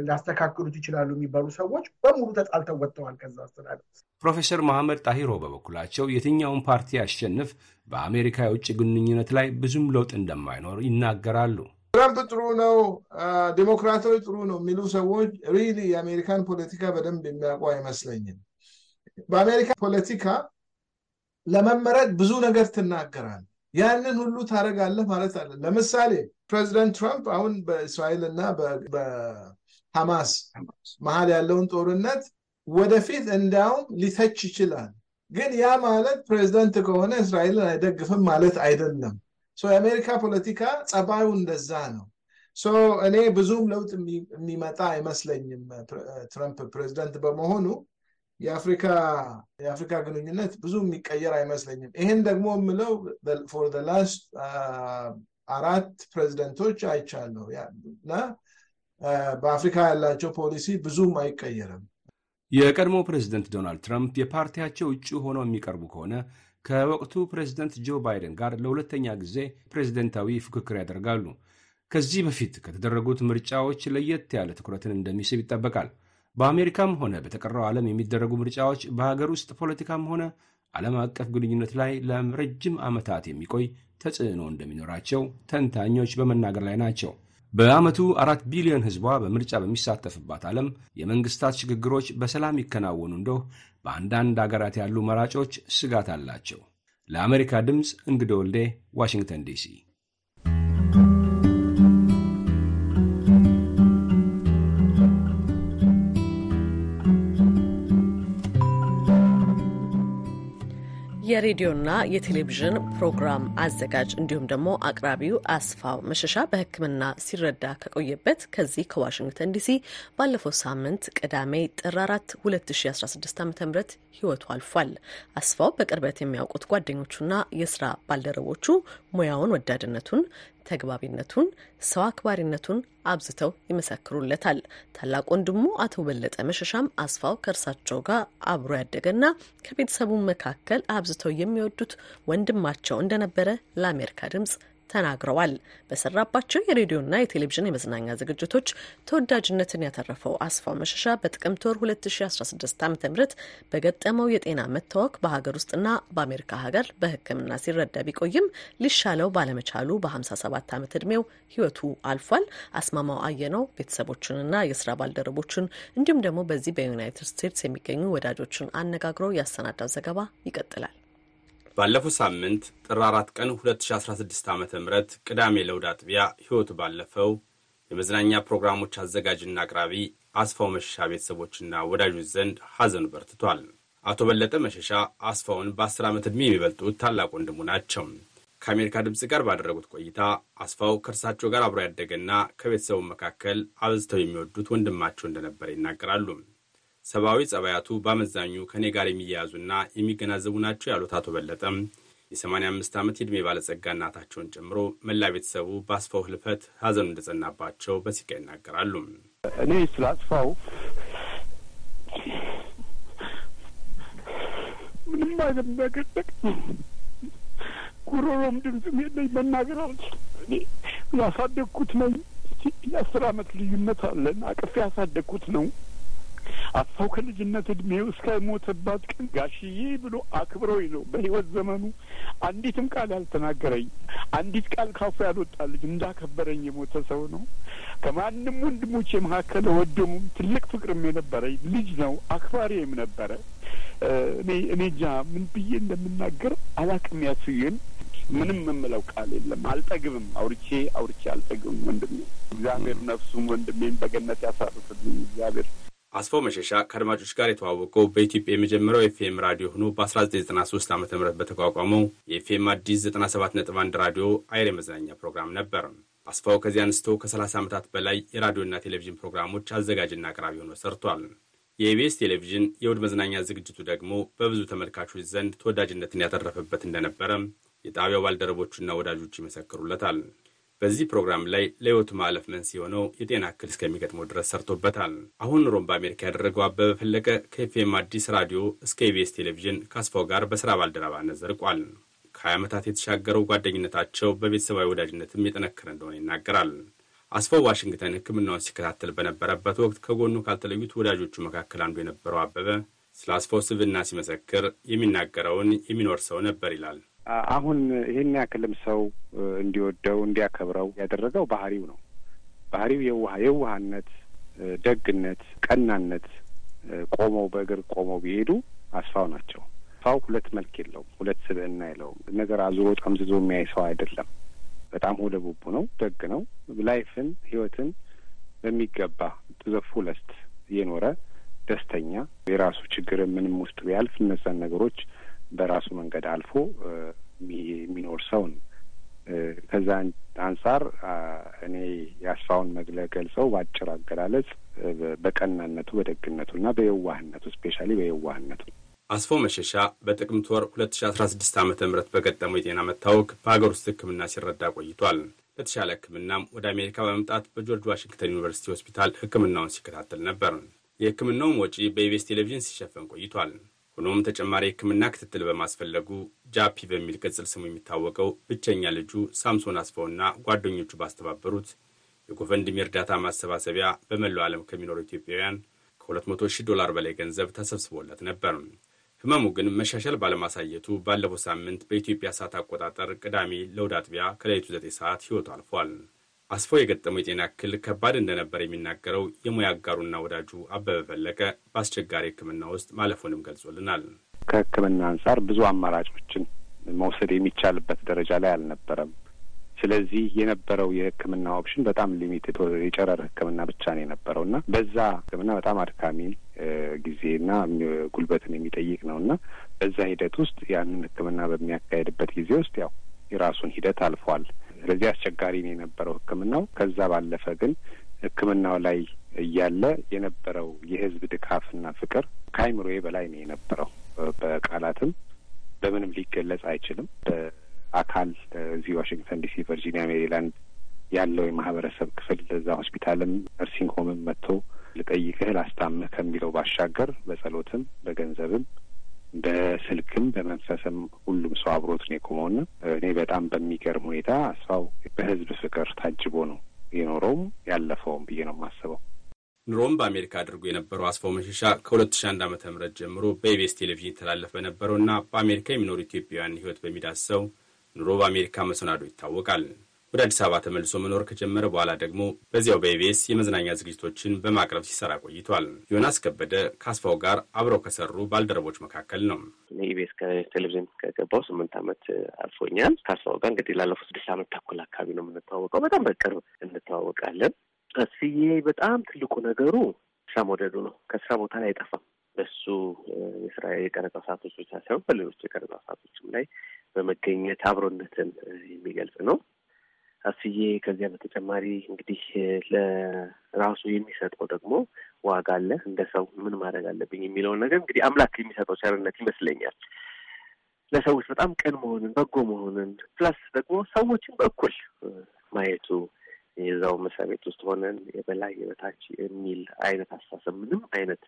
ሊያስተካክሉት ይችላሉ የሚባሉ ሰዎች በሙሉ ተጣልተው ወጥተዋል ከዛ አስተዳደር። ፕሮፌሰር መሐመድ ጣሂሮ በበኩላቸው የትኛውን ፓርቲ ያሸንፍ በአሜሪካ የውጭ ግንኙነት ላይ ብዙም ለውጥ እንደማይኖር ይናገራሉ። ትራምፕ ጥሩ ነው፣ ዴሞክራቶች ጥሩ ነው የሚሉ ሰዎች really የአሜሪካን ፖለቲካ በደንብ የሚያውቁ አይመስለኝም። በአሜሪካ ፖለቲካ ለመመረጥ ብዙ ነገር ትናገራል። ያንን ሁሉ ታደርጋለህ ማለት አለ። ለምሳሌ ፕሬዚደንት ትራምፕ አሁን በእስራኤል እና በሐማስ መሀል ያለውን ጦርነት ወደፊት እንዲያውም ሊተች ይችላል። ግን ያ ማለት ፕሬዚደንት ከሆነ እስራኤልን አይደግፍም ማለት አይደለም። የአሜሪካ ፖለቲካ ጸባዩ እንደዛ ነው። እኔ ብዙም ለውጥ የሚመጣ አይመስለኝም ትራምፕ ፕሬዚደንት በመሆኑ የአፍሪካ ግንኙነት ብዙ የሚቀየር አይመስለኝም። ይህን ደግሞ የምለው for last አራት ፕሬዚደንቶች አይቻለሁ እና በአፍሪካ ያላቸው ፖሊሲ ብዙም አይቀየርም። የቀድሞ ፕሬዚደንት ዶናልድ ትራምፕ የፓርቲያቸው እጩ ሆነው የሚቀርቡ ከሆነ ከወቅቱ ፕሬዚደንት ጆ ባይደን ጋር ለሁለተኛ ጊዜ ፕሬዚደንታዊ ፉክክር ያደርጋሉ። ከዚህ በፊት ከተደረጉት ምርጫዎች ለየት ያለ ትኩረትን እንደሚስብ ይጠበቃል። በአሜሪካም ሆነ በተቀረው ዓለም የሚደረጉ ምርጫዎች በሀገር ውስጥ ፖለቲካም ሆነ ዓለም አቀፍ ግንኙነት ላይ ለረጅም ዓመታት የሚቆይ ተጽዕኖ እንደሚኖራቸው ተንታኞች በመናገር ላይ ናቸው። በዓመቱ አራት ቢሊዮን ሕዝቧ በምርጫ በሚሳተፍባት ዓለም የመንግሥታት ሽግግሮች በሰላም ይከናወኑ እንደው በአንዳንድ አገራት ያሉ መራጮች ስጋት አላቸው። ለአሜሪካ ድምፅ እንግዶ ወልዴ ዋሽንግተን ዲሲ። የሬዲዮና የቴሌቪዥን ፕሮግራም አዘጋጅ እንዲሁም ደግሞ አቅራቢው አስፋው መሸሻ በሕክምና ሲረዳ ከቆየበት ከዚህ ከዋሽንግተን ዲሲ ባለፈው ሳምንት ቅዳሜ ጥር 4 2016 ዓ ም ህይወቱ አልፏል። አስፋው በቅርበት የሚያውቁት ጓደኞቹና የስራ ባልደረቦቹ ሙያውን ወዳድነቱን ተግባቢነቱን፣ ሰው አክባሪነቱን አብዝተው ይመሰክሩለታል። ታላቅ ወንድሙ አቶ በለጠ መሸሻም አስፋው ከእርሳቸው ጋር አብሮ ያደገና ከቤተሰቡ መካከል አብዝተው የሚወዱት ወንድማቸው እንደነበረ ለአሜሪካ ድምጽ ተናግረዋል። በሰራባቸው የሬዲዮና የቴሌቪዥን የመዝናኛ ዝግጅቶች ተወዳጅነትን ያተረፈው አስፋው መሸሻ በጥቅምት ወር 2016 ዓ ም በገጠመው የጤና መታወክ በሀገር ውስጥና በአሜሪካ ሀገር በሕክምና ሲረዳ ቢቆይም ሊሻለው ባለመቻሉ በ57 ዓመት ዕድሜው ህይወቱ አልፏል። አስማማው አየነው ቤተሰቦቹንና የስራ ባልደረቦቹን እንዲሁም ደግሞ በዚህ በዩናይትድ ስቴትስ የሚገኙ ወዳጆችን አነጋግሮ ያሰናዳው ዘገባ ይቀጥላል። ባለፈው ሳምንት ጥር አራት ቀን 2016 ዓ ም ቅዳሜ ለውድ አጥቢያ ሕይወቱ ባለፈው የመዝናኛ ፕሮግራሞች አዘጋጅና አቅራቢ አስፋው መሸሻ ቤተሰቦችና ወዳጆች ዘንድ ሐዘኑ በርትቷል። አቶ በለጠ መሸሻ አስፋውን በ10 ዓመት ዕድሜ የሚበልጡት ታላቅ ወንድሙ ናቸው። ከአሜሪካ ድምፅ ጋር ባደረጉት ቆይታ አስፋው ከእርሳቸው ጋር አብሮ ያደገና ከቤተሰቡ መካከል አብዝተው የሚወዱት ወንድማቸው እንደነበረ ይናገራሉ። ሰብአዊ ጸባያቱ በአመዛኙ ከእኔ ጋር የሚያያዙና የሚገናዘቡ ናቸው ያሉት አቶ በለጠም የ85 ዓመት የዕድሜ ባለጸጋ እናታቸውን ጨምሮ መላ ቤተሰቡ በአስፋው ህልፈት ሐዘኑ እንደጸናባቸው በሲቃ ይናገራሉ። እኔ ስለ አስፋው ምንም አይነት ነገር ጉሮሮም ድምፅም የለኝ መናገር አልችልም። እኔ ያሳደግኩት ነኝ። የአስር አመት ልዩነት አለን። አቅፌ ያሳደግኩት ነው። አስፋው ከልጅነት እድሜው እስከ ሞተባት ቀን ጋሽዬ ብሎ አክብሮኝ ነው በህይወት ዘመኑ አንዲትም ቃል ያልተናገረኝ አንዲት ቃል ካፉ ያልወጣ ልጅ እንዳከበረኝ የሞተ ሰው ነው። ከማንም ወንድሞቼ መካከል ወደሙም ትልቅ ፍቅርም የነበረኝ ልጅ ነው። አክባሪም ነበረ። እኔ እኔ እንጃ ምን ብዬ እንደምናገር አላቅም። ያስዬን ምንም የምለው ቃል የለም። አልጠግብም። አውርቼ አውርቼ አልጠግብም። ወንድሜ እግዚአብሔር ነፍሱም ወንድሜን በገነት ያሳርፍልኝ እግዚአብሔር። አስፋው መሸሻ ከአድማጮች ጋር የተዋወቀው በኢትዮጵያ የመጀመሪያው ኤፍኤም ራዲዮ ሆኖ በ1993 ዓ ም በተቋቋመው የኤፍኤም አዲስ 97.1 ራዲዮ አይር የመዝናኛ ፕሮግራም ነበር። አስፋው ከዚህ አንስቶ ከ30 ዓመታት በላይ የራዲዮና ቴሌቪዥን ፕሮግራሞች አዘጋጅና አቅራቢ ሆኖ ሰርቷል። የኢቢኤስ ቴሌቪዥን የእሁድ መዝናኛ ዝግጅቱ ደግሞ በብዙ ተመልካቾች ዘንድ ተወዳጅነትን ያተረፈበት እንደነበረ የጣቢያው ባልደረቦቹና ወዳጆቹ ይመሰክሩለታል። በዚህ ፕሮግራም ላይ ለሕይወቱ ማለፍ መንስኤ የሆነው የጤና እክል እስከሚገጥመው ድረስ ሰርቶበታል። አሁን ኑሮም በአሜሪካ ያደረገው አበበ ፈለቀ ከኤፍኤም አዲስ ራዲዮ እስከ ኢቢኤስ ቴሌቪዥን ከአስፋው ጋር በሥራ ባልደረባነት ዘርቋል። ከሀያ ዓመታት የተሻገረው ጓደኝነታቸው በቤተሰባዊ ወዳጅነትም የጠነከረ እንደሆነ ይናገራል። አስፋው ዋሽንግተን ሕክምናውን ሲከታተል በነበረበት ወቅት ከጎኑ ካልተለዩት ወዳጆቹ መካከል አንዱ የነበረው አበበ ስለ አስፋው ስብዕና ሲመሰክር የሚናገረውን የሚኖር ሰው ነበር ይላል። አሁን ይህን ያክልም ሰው እንዲወደው እንዲያከብረው ያደረገው ባህሪው ነው። ባህሪው የዋህ የዋህነት፣ ደግነት፣ ቀናነት ቆመው በእግር ቆመው ቢሄዱ አስፋው ናቸው። አስፋው ሁለት መልክ የለውም፣ ሁለት ስብዕና የለውም። ነገር አዙሮ ጠምዝዞ የሚያይ ሰው አይደለም። በጣም ሆደ ቡቡ ነው። ደግ ነው። life ን ህይወትን በሚገባ the fullest እየኖረ ደስተኛ የራሱ ችግር ምንም ውስጥ ቢያልፍ እነዛን ነገሮች በራሱ መንገድ አልፎ የሚኖር ሰው ነው። ከዛ አንጻር እኔ የአስፋውን መግለ ገልጸው በአጭር አገላለጽ በቀናነቱ በደግነቱ እና በየዋህነቱ specially በየዋህነቱ አስፋው መሸሻ በጥቅምት ወር 2016 ዓ ም በገጠመው የጤና መታወክ በሀገር ውስጥ ሕክምና ሲረዳ ቆይቷል። ለተሻለ ሕክምናም ወደ አሜሪካ በመምጣት በጆርጅ ዋሽንግተን ዩኒቨርሲቲ ሆስፒታል ሕክምናውን ሲከታተል ነበር። የሕክምናውም ወጪ በኢቢኤስ ቴሌቪዥን ሲሸፈን ቆይቷል። ሆኖም ተጨማሪ የሕክምና ክትትል በማስፈለጉ ጃፒ በሚል ቅጽል ስሙ የሚታወቀው ብቸኛ ልጁ ሳምሶን አስፋውና ጓደኞቹ ባስተባበሩት የ GoFundMe እርዳታ ማሰባሰቢያ በመላው ዓለም ከሚኖሩ ኢትዮጵያውያን ከ200 ሺህ ዶላር በላይ ገንዘብ ተሰብስቦለት ነበር። ህመሙ ግን መሻሻል ባለማሳየቱ ባለፈው ሳምንት በኢትዮጵያ ሰዓት አቆጣጠር ቅዳሜ ለእሁድ አጥቢያ ከሌሊቱ 9 ሰዓት ሕይወቱ አልፏል። አስፋው የገጠመው የጤና እክል ከባድ እንደነበር የሚናገረው የሙያ አጋሩና ወዳጁ አበበ ፈለቀ በአስቸጋሪ ሕክምና ውስጥ ማለፉንም ገልጾልናል። ከሕክምና አንጻር ብዙ አማራጮችን መውሰድ የሚቻልበት ደረጃ ላይ አልነበረም። ስለዚህ የነበረው የሕክምና option በጣም limited የጨረር ሕክምና ብቻ ነው የነበረው እና በዛ ሕክምና በጣም አድካሚ ጊዜና ጉልበትን የሚጠይቅ ነው እና በዛ ሂደት ውስጥ ያንን ሕክምና በሚያካሄድበት ጊዜ ውስጥ ያው የራሱን ሂደት አልፏል። ስለዚህ አስቸጋሪ ነው የነበረው ሕክምናው። ከዛ ባለፈ ግን ሕክምናው ላይ እያለ የነበረው የህዝብ ድጋፍና ፍቅር ከአይምሮዬ በላይ ነው የነበረው። በቃላትም በምንም ሊገለጽ አይችልም። በአካል እዚህ ዋሽንግተን ዲሲ፣ ቨርጂኒያ፣ ሜሪላንድ ያለው የማህበረሰብ ክፍል እዛ ሆስፒታልም nursing home ም መጥቶ ልጠይቅህ ላስታምህ ከሚለው ባሻገር በጸሎትም በገንዘብም በስልክም በመንፈስም ሁሉም ሰው አብሮት ነው የቆመውና እኔ በጣም በሚገርም ሁኔታ አስፋው በህዝብ ፍቅር ታጅቦ ነው የኖረውም ያለፈውም ብዬ ነው የማስበው። ኑሮም በአሜሪካ አድርጎ የነበረው አስፋው መሸሻ ከ2001 ዓ ም ጀምሮ በኢቢኤስ ቴሌቪዥን የተላለፈ በነበረውና በአሜሪካ የሚኖሩ ኢትዮጵያውያን ህይወት በሚዳስሰው ኑሮ በአሜሪካ መሰናዶ ይታወቃል። ወደ አዲስ አበባ ተመልሶ መኖር ከጀመረ በኋላ ደግሞ በዚያው በኢቢኤስ የመዝናኛ ዝግጅቶችን በማቅረብ ሲሰራ ቆይቷል። ዮናስ ከበደ ከአስፋው ጋር አብረው ከሰሩ ባልደረቦች መካከል ነው። ኢቢኤስ ከቴሌቪዥን ከገባው ስምንት ዓመት አልፎኛል። ከአስፋው ጋር እንግዲህ ላለፉት ስድስት ዓመት ተኩል አካባቢ ነው የምንተዋወቀው። በጣም በቅርብ እንተዋወቃለን። እስዬ በጣም ትልቁ ነገሩ ስራ መውደዱ ነው። ከስራ ቦታ ላይ አይጠፋም። በሱ የስራ የቀረጻ ሰዓቶች ብቻ ሳይሆን በሌሎች የቀረጻ ሰዓቶችም ላይ በመገኘት አብሮነትን የሚገልጽ ነው። አስዬ ከዚያ በተጨማሪ እንግዲህ ለራሱ የሚሰጠው ደግሞ ዋጋ አለ። እንደ ሰው ምን ማድረግ አለብኝ የሚለውን ነገር እንግዲህ አምላክ የሚሰጠው ቸርነት ይመስለኛል። ለሰዎች በጣም ቅን መሆንን፣ በጎ መሆንን ፕላስ ደግሞ ሰዎችን በኩል ማየቱ የዛው መስሪያ ቤት ውስጥ ሆነን የበላይ የበታች የሚል አይነት አስተሳሰብ ምንም አይነት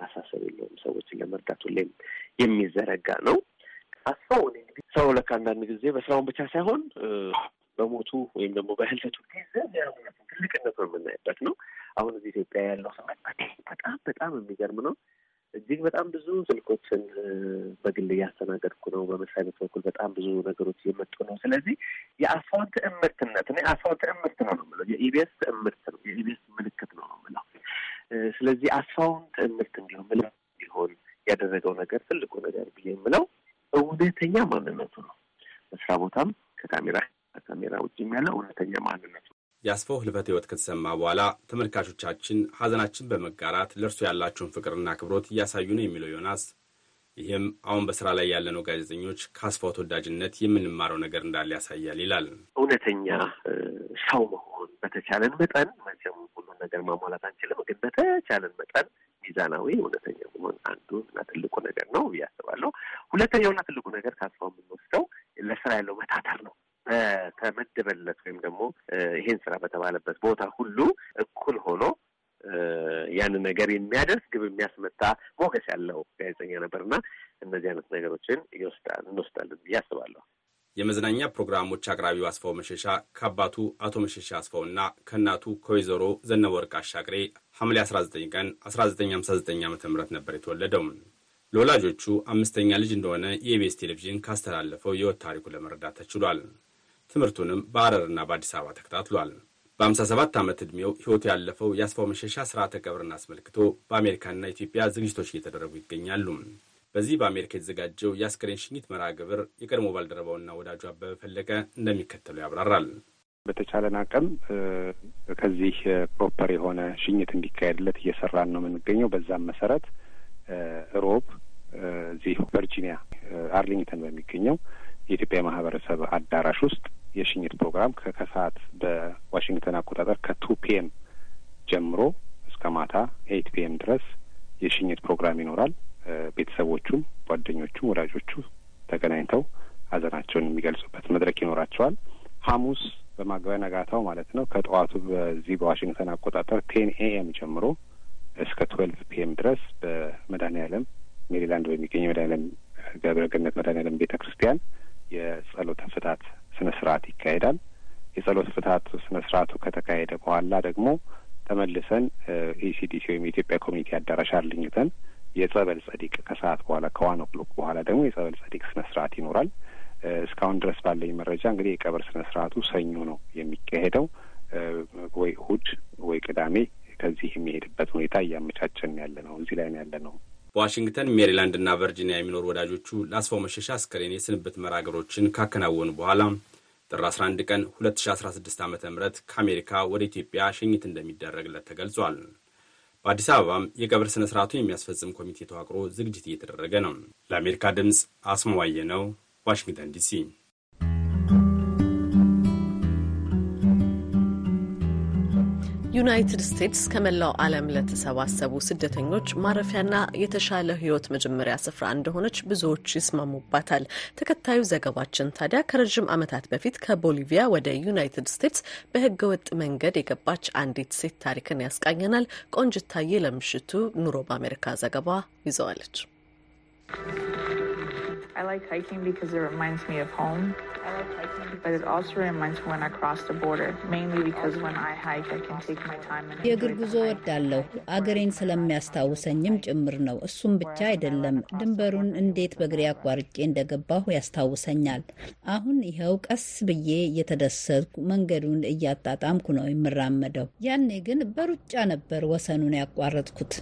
አሳሰብ የለውም። ሰዎችን ለመርዳት ሁሌም የሚዘረጋ ነው። አስፋው እንግዲህ ሰው ለካ አንዳንድ ጊዜ በስራውን ብቻ ሳይሆን በሞቱ ወይም ደግሞ በህልፈቱ ጊዜ ትልቅነቱ የምናይበት ነው። አሁን እዚህ ኢትዮጵያ ያለው ስሜት በጣም በጣም የሚገርም ነው። እጅግ በጣም ብዙ ስልኮችን በግል እያስተናገድኩ ነው። በመስሪያ ቤት በኩል በጣም ብዙ ነገሮች እየመጡ ነው። ስለዚህ የአስፋውን ትዕምርትነት እኔ አስፋውን ትዕምርት ነው ነው የምለው የኢቢኤስ ትዕምርት ነው የኢቢኤስ ምልክት ነው ነው የምለው። ስለዚህ አስፋውን ትዕምርት እንዲሆን ምለ እንዲሆን ያደረገው ነገር ትልቁ ነገር ብዬ የምለው እውነተኛ ማንነቱ ነው። በስራ ቦታም ከካሜራ ከካሜራ ውጭም ያለው እውነተኛ ማንነቱ የአስፋው ህልፈት ህይወት ከተሰማ በኋላ ተመልካቾቻችን ሀዘናችን በመጋራት ለእርሱ ያላቸውን ፍቅርና አክብሮት እያሳዩ ነው የሚለው ዮናስ፣ ይህም አሁን በስራ ላይ ያለነው ጋዜጠኞች ከአስፋው ተወዳጅነት የምንማረው ነገር እንዳለ ያሳያል ይላል። እውነተኛ ሰው መሆን በተቻለን መጠን መቼም ሁሉን ነገር ማሟላት አንችልም፣ ግን በተቻለን መጠን ሚዛናዊ እውነተኛ መሆን አንዱ እና ትልቁ ነገር ነው ብዬ አስባለሁ። ሁለተኛውና ትልቁ ነገር ከአስፋው የምንወስደው ለስራ ያለው መታተር ነው። በተመደበለት ወይም ደግሞ ይሄን ስራ በተባለበት ቦታ ሁሉ እኩል ሆኖ ያንን ነገር የሚያደርስ ግብ የሚያስመታ ሞገስ ያለው ጋዜጠኛ ነበርና እነዚህ አይነት ነገሮችን እንወስዳለን ብዬ አስባለሁ። የመዝናኛ ፕሮግራሞች አቅራቢው አስፋው መሸሻ ከአባቱ አቶ መሸሻ አስፋውና ከእናቱ ከወይዘሮ ዘነበወርቅ አሻግሬ ሐምሌ 19 ቀን 1959 ዓ ም ነበር የተወለደው። ለወላጆቹ አምስተኛ ልጅ እንደሆነ የኢቢኤስ ቴሌቪዥን ካስተላለፈው የሕይወት ታሪኩ ለመረዳት ተችሏል። ትምህርቱንም በሐረርና በአዲስ አበባ ተከታትሏል። በ57 ዓመት ዕድሜው ሕይወቱ ያለፈው የአስፋው መሸሻ ስርዓተ ቀብርን አስመልክቶ በአሜሪካና ኢትዮጵያ ዝግጅቶች እየተደረጉ ይገኛሉ። በዚህ በአሜሪካ የተዘጋጀው የአስከሬን ሽኝት መርሃ ግብር የቀድሞ ባልደረባውና ወዳጁ አበበ ፈለቀ እንደሚከተለው ያብራራል። በተቻለን አቅም ከዚህ proper የሆነ ሽኝት እንዲካሄድለት እየሰራን ነው የምንገኘው። በዛም መሰረት ሮብ እዚህ ቨርጂኒያ አርሊንግተን በሚገኘው የኢትዮጵያ ማህበረሰብ አዳራሽ ውስጥ የሽኝት ፕሮግራም ከከሰዓት በዋሽንግተን አቆጣጠር ከ two PM ጀምሮ እስከ ማታ eight PM ድረስ የሽኝት ፕሮግራም ይኖራል። ቤተሰቦቹም፣ ጓደኞቹም፣ ወዳጆቹ ተገናኝተው ሀዘናቸውን የሚገልጹበት መድረክ ይኖራቸዋል። ሐሙስ በማግ- በነጋታው ማለት ነው ከጠዋቱ በዚህ በዋሽንግተን አቆጣጠር ten AM ጀምሮ እስከ twelve PM ድረስ በመድኃኔዓለም ሜሪላንድ በሚገኘው መድኃኔዓለም ደብረ ገነት መድኃኔዓለም ቤተ ክርስቲያን የጸሎተ ፍታት ስነ ስርዓት ይካሄዳል። የጸሎት ፍታት ስነ ስርዓቱ ከተካሄደ በኋላ ደግሞ ተመልሰን ECDC ወይም የኢትዮጵያ community አዳራሽ አርሊንግተን የጸበል ጸዲቅ ከሰዓት በኋላ ከ one o'clock በኋላ ደግሞ የጸበል ጸዲቅ ስነ ስርዓት ይኖራል። እስካሁን ድረስ ባለኝ መረጃ እንግዲህ የቀብር ስነ ስርዓቱ ሰኞ ነው የሚካሄደው። ወይ እሁድ ወይ ቅዳሜ ከዚህ የሚሄድበት ሁኔታ እያመቻቸን ያለ ነው። እዚህ ላይ ያለ ነው። በዋሽንግተን እና ቨርጂኒያ የሚኖሩ ወዳጆቹ ለአስፋው መሸሻ አስከሬን የስንብት መርሃ ግብሮችን ካከናወኑ በኋላ ጥር 11 ቀን 2016 ዓ ም ከአሜሪካ ወደ ኢትዮጵያ ሽኝት እንደሚደረግለት ተገልጿል። በአዲስ አበባም የቀብር ስነ ስርዓቱን የሚያስፈጽም ኮሚቴ ተዋቅሮ ዝግጅት እየተደረገ ነው። ለአሜሪካ ድምፅ አስማዋየ ነው፣ ዋሽንግተን ዲሲ። ዩናይትድ ስቴትስ ከመላው ዓለም ለተሰባሰቡ ስደተኞች ማረፊያና የተሻለ ሕይወት መጀመሪያ ስፍራ እንደሆነች ብዙዎች ይስማሙባታል። ተከታዩ ዘገባችን ታዲያ ከረዥም ዓመታት በፊት ከቦሊቪያ ወደ ዩናይትድ ስቴትስ በሕገ ወጥ መንገድ የገባች አንዲት ሴት ታሪክን ያስቃኘናል። ቆንጅታዬ ለምሽቱ ኑሮ በአሜሪካ ዘገባ ይዘዋለች። የእግር ጉዞ ወዳለሁ አገሬን ስለሚያስታውሰኝም ጭምር ነው። እሱም ብቻ አይደለም፣ ድንበሩን እንዴት በእግሬ አቋርጬ እንደገባሁ ያስታውሰኛል። አሁን ይኸው ቀስ ብዬ እየተደሰትኩ መንገዱን እያጣጣምኩ ነው የምራመደው። ያኔ ግን በሩጫ ነበር ወሰኑን ያቋረጥኩት።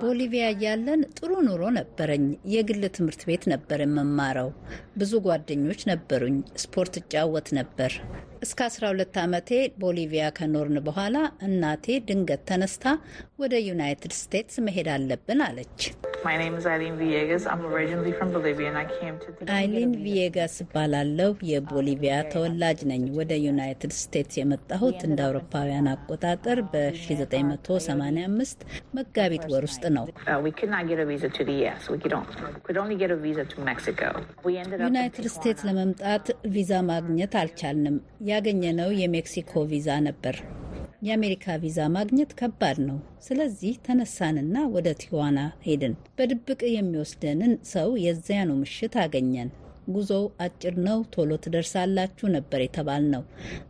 ቦሊቪያ እያለን ጥሩ ኑሮ ነበረኝ። የግል ትምህርት ቤት ነበር የምማረው። ብዙ ጓደኞች ነበሩኝ። ስፖርት እጫወት ነበር። እስከ 12 ዓመቴ ቦሊቪያ ከኖርን በኋላ እናቴ ድንገት ተነስታ ወደ ዩናይትድ ስቴትስ መሄድ አለብን አለች። አይሊን ቪዬጋስ እባላለሁ። የቦሊቪያ ተወላጅ ነኝ። ወደ ዩናይትድ ስቴትስ የመጣሁት እንደ አውሮፓውያን አቆጣጠር በ1985 መጋቢት ወር ውስጥ ነው። ዩናይትድ ስቴትስ ለመምጣት ቪዛ ማግኘት አልቻልንም። ያገኘነው የሜክሲኮ ቪዛ ነበር። የአሜሪካ ቪዛ ማግኘት ከባድ ነው። ስለዚህ ተነሳንና ወደ ቲዋና ሄድን። በድብቅ የሚወስደንን ሰው የዚያኑ ምሽት አገኘን። ጉዞው አጭር ነው፣ ቶሎ ትደርሳላችሁ ነበር የተባልነው።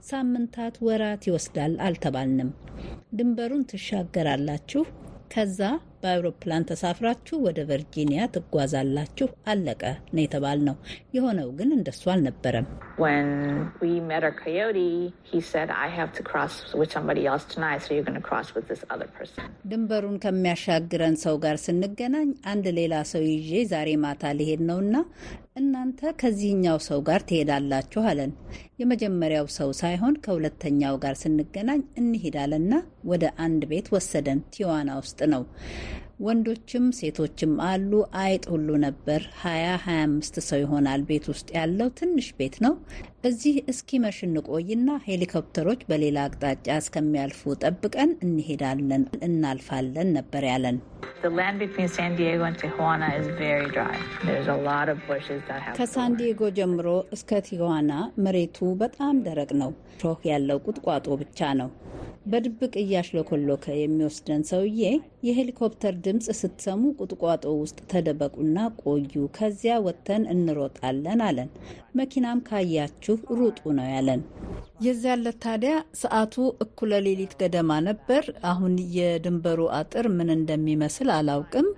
ሳምንታት፣ ወራት ይወስዳል አልተባልንም። ድንበሩን ትሻገራላችሁ ከዛ በአውሮፕላን ተሳፍራችሁ ወደ ቨርጂኒያ ትጓዛላችሁ። አለቀ ነው የተባልነው። የሆነው ግን እንደሱ አልነበረም። ድንበሩን ከሚያሻግረን ሰው ጋር ስንገናኝ አንድ ሌላ ሰው ይዤ ዛሬ ማታ ሊሄድ ነውና እናንተ ከዚህኛው ሰው ጋር ትሄዳላችሁ አለን። የመጀመሪያው ሰው ሳይሆን ከሁለተኛው ጋር ስንገናኝ እንሄዳለና ወደ አንድ ቤት ወሰደን። ቲዋና ውስጥ ነው። ወንዶችም ሴቶችም አሉ። አይጥ ሁሉ ነበር። ሀያ ሀያ አምስት ሰው ይሆናል ቤት ውስጥ ያለው ትንሽ ቤት ነው። እዚህ እስኪመሽ እንቆይና ሄሊኮፕተሮች በሌላ አቅጣጫ እስከሚያልፉ ጠብቀን እንሄዳለን፣ እናልፋለን ነበር ያለን። ከሳንዲዬጎ ጀምሮ እስከ ቲዋና መሬቱ በጣም ደረቅ ነው። ሾህ ያለው ቁጥቋጦ ብቻ ነው። በድብቅ እያሽለኮሎከ የሚወስደን ሰውዬ የሄሊኮፕተር ድምፅ ስትሰሙ ቁጥቋጦ ውስጥ ተደበቁና ቆዩ፣ ከዚያ ወጥተን እንሮጣለን አለን። መኪናም ካያችሁ ሩጡ ነው ያለን። የዚያ ዕለት ታዲያ ሰዓቱ እኩለ ሌሊት ገደማ ነበር። አሁን የድንበሩ አጥር ምን እንደሚመስል አላውቅም።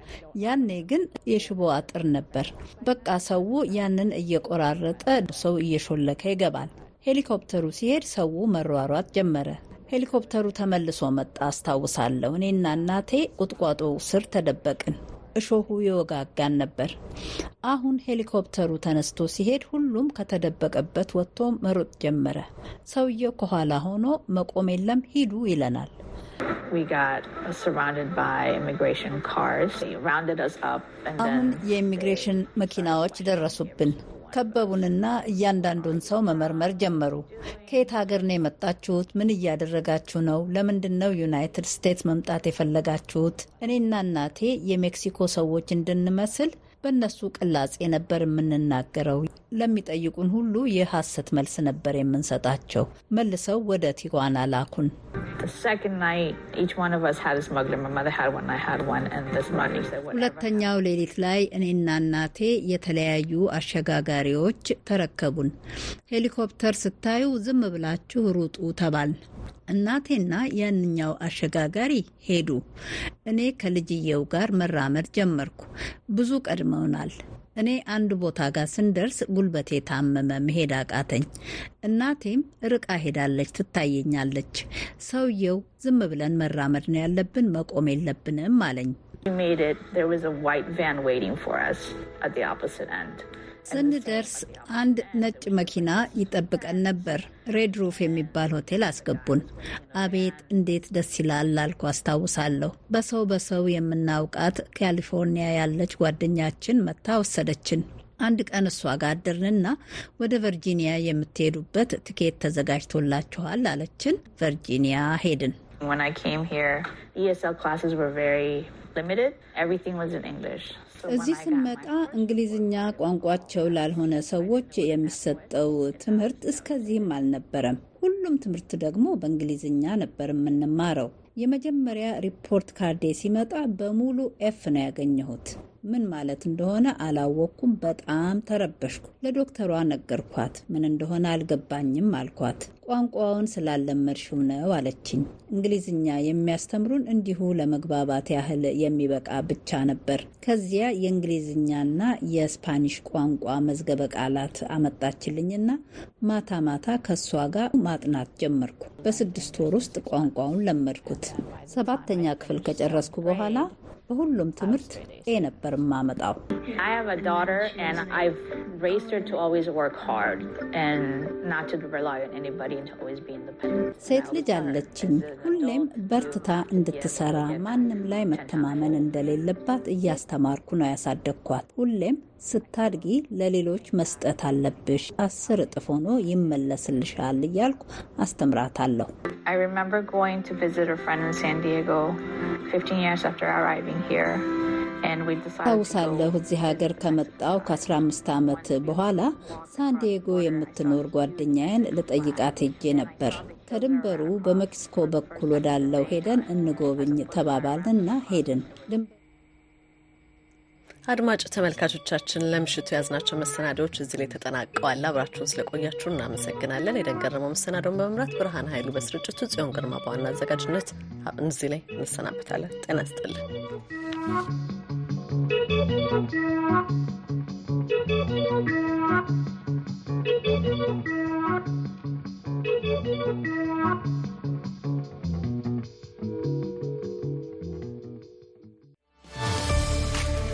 ያኔ ግን የሽቦ አጥር ነበር። በቃ ሰው ያንን እየቆራረጠ ሰው እየሾለከ ይገባል። ሄሊኮፕተሩ ሲሄድ ሰው መሯሯጥ ጀመረ። ሄሊኮፕተሩ ተመልሶ መጣ አስታውሳለሁ። እኔና እናቴ ቁጥቋጦ ስር ተደበቅን። እሾሁ የወጋጋን ነበር። አሁን ሄሊኮፕተሩ ተነስቶ ሲሄድ ሁሉም ከተደበቀበት ወጥቶ መሮጥ ጀመረ። ሰውየው ከኋላ ሆኖ መቆም የለም ሂዱ ይለናል። አሁን የኢሚግሬሽን መኪናዎች ደረሱብን። ከበቡንና እያንዳንዱን ሰው መመርመር ጀመሩ። ከየት ሀገር ነው የመጣችሁት? ምን እያደረጋችሁ ነው? ለምንድን ነው ዩናይትድ ስቴትስ መምጣት የፈለጋችሁት? እኔና እናቴ የሜክሲኮ ሰዎች እንድንመስል በእነሱ ቅላጼ ነበር የምንናገረው። ለሚጠይቁን ሁሉ የሐሰት መልስ ነበር የምንሰጣቸው። መልሰው ወደ ቲዋና ላኩን። ሁለተኛው ሌሊት ላይ እኔና እናቴ የተለያዩ አሸጋጋሪዎች ተረከቡን። ሄሊኮፕተር ስታዩ ዝም ብላችሁ ሩጡ ተባል። እናቴና ያንኛው አሸጋጋሪ ሄዱ። እኔ ከልጅየው ጋር መራመድ ጀመርኩ። ብዙ ቀድመውናል። እኔ አንድ ቦታ ጋር ስንደርስ ጉልበቴ ታመመ፣ መሄድ አቃተኝ። እናቴም ርቃ ሄዳለች፣ ትታየኛለች። ሰውየው ዝም ብለን መራመድ ነው ያለብን፣ መቆም የለብንም አለኝ። ስንደርስ አንድ ነጭ መኪና ይጠብቀን ነበር። ሬድ ሩፍ የሚባል ሆቴል አስገቡን። አቤት እንዴት ደስ ይላል ላልኩ አስታውሳለሁ። በሰው በሰው የምናውቃት ካሊፎርኒያ ያለች ጓደኛችን መታ ወሰደችን። አንድ ቀን እሷ ጋር አደርንና ወደ ቨርጂኒያ የምትሄዱበት ትኬት ተዘጋጅቶላችኋል አለችን። ቨርጂኒያ ሄድን። እዚህ ስንመጣ እንግሊዝኛ ቋንቋቸው ላልሆነ ሰዎች የሚሰጠው ትምህርት እስከዚህም አልነበረም። ሁሉም ትምህርት ደግሞ በእንግሊዝኛ ነበር የምንማረው። የመጀመሪያ ሪፖርት ካርዴ ሲመጣ በሙሉ ኤፍ ነው ያገኘሁት። ምን ማለት እንደሆነ አላወቅኩም። በጣም ተረበሽኩ። ለዶክተሯ ነገርኳት። ምን እንደሆነ አልገባኝም አልኳት። ቋንቋውን ስላለመድሽው ነው አለችኝ። እንግሊዝኛ የሚያስተምሩን እንዲሁ ለመግባባት ያህል የሚበቃ ብቻ ነበር። ከዚያ የእንግሊዝኛና የስፓኒሽ ቋንቋ መዝገበ ቃላት አመጣችልኝና ማታ ማታ ከእሷ ጋር ማጥናት ጀመርኩ። በስድስት ወር ውስጥ ቋንቋውን ለመድኩት። ሰባተኛ ክፍል ከጨረስኩ በኋላ በሁሉም ትምህርት ኤ ነበር የማመጣው። ሴት ልጅ አለችኝ። ሁሌም በርትታ እንድትሰራ ማንም ላይ መተማመን እንደሌለባት እያስተማርኩ ነው ያሳደግኳት። ሁሌም ስታድጊ ለሌሎች መስጠት አለብሽ፣ አስር እጥፍ ሆኖ ይመለስልሻል እያልኩ አስተምራታለሁ። ታውሳለሁ እዚህ ሀገር ከመጣው ከ15 ዓመት በኋላ ሳንዲዬጎ የምትኖር ጓደኛዬን ልጠይቃት ሄጄ ነበር። ከድንበሩ በሜክሲኮ በኩል ወዳለው ሄደን እንጎብኝ ተባባልንና ሄድን። አድማጭ ተመልካቾቻችን ለምሽቱ የያዝናቸው መሰናዶዎች እዚህ ላይ ተጠናቀዋል። አብራችሁን ስለቆያችሁ እናመሰግናለን። የደንገረመው መሰናዶውን በመምራት ብርሃን ኃይሉ፣ በስርጭቱ ጽዮን ግርማ በዋና አዘጋጅነት እዚህ ላይ እንሰናበታለን። ጤና ይስጥልን።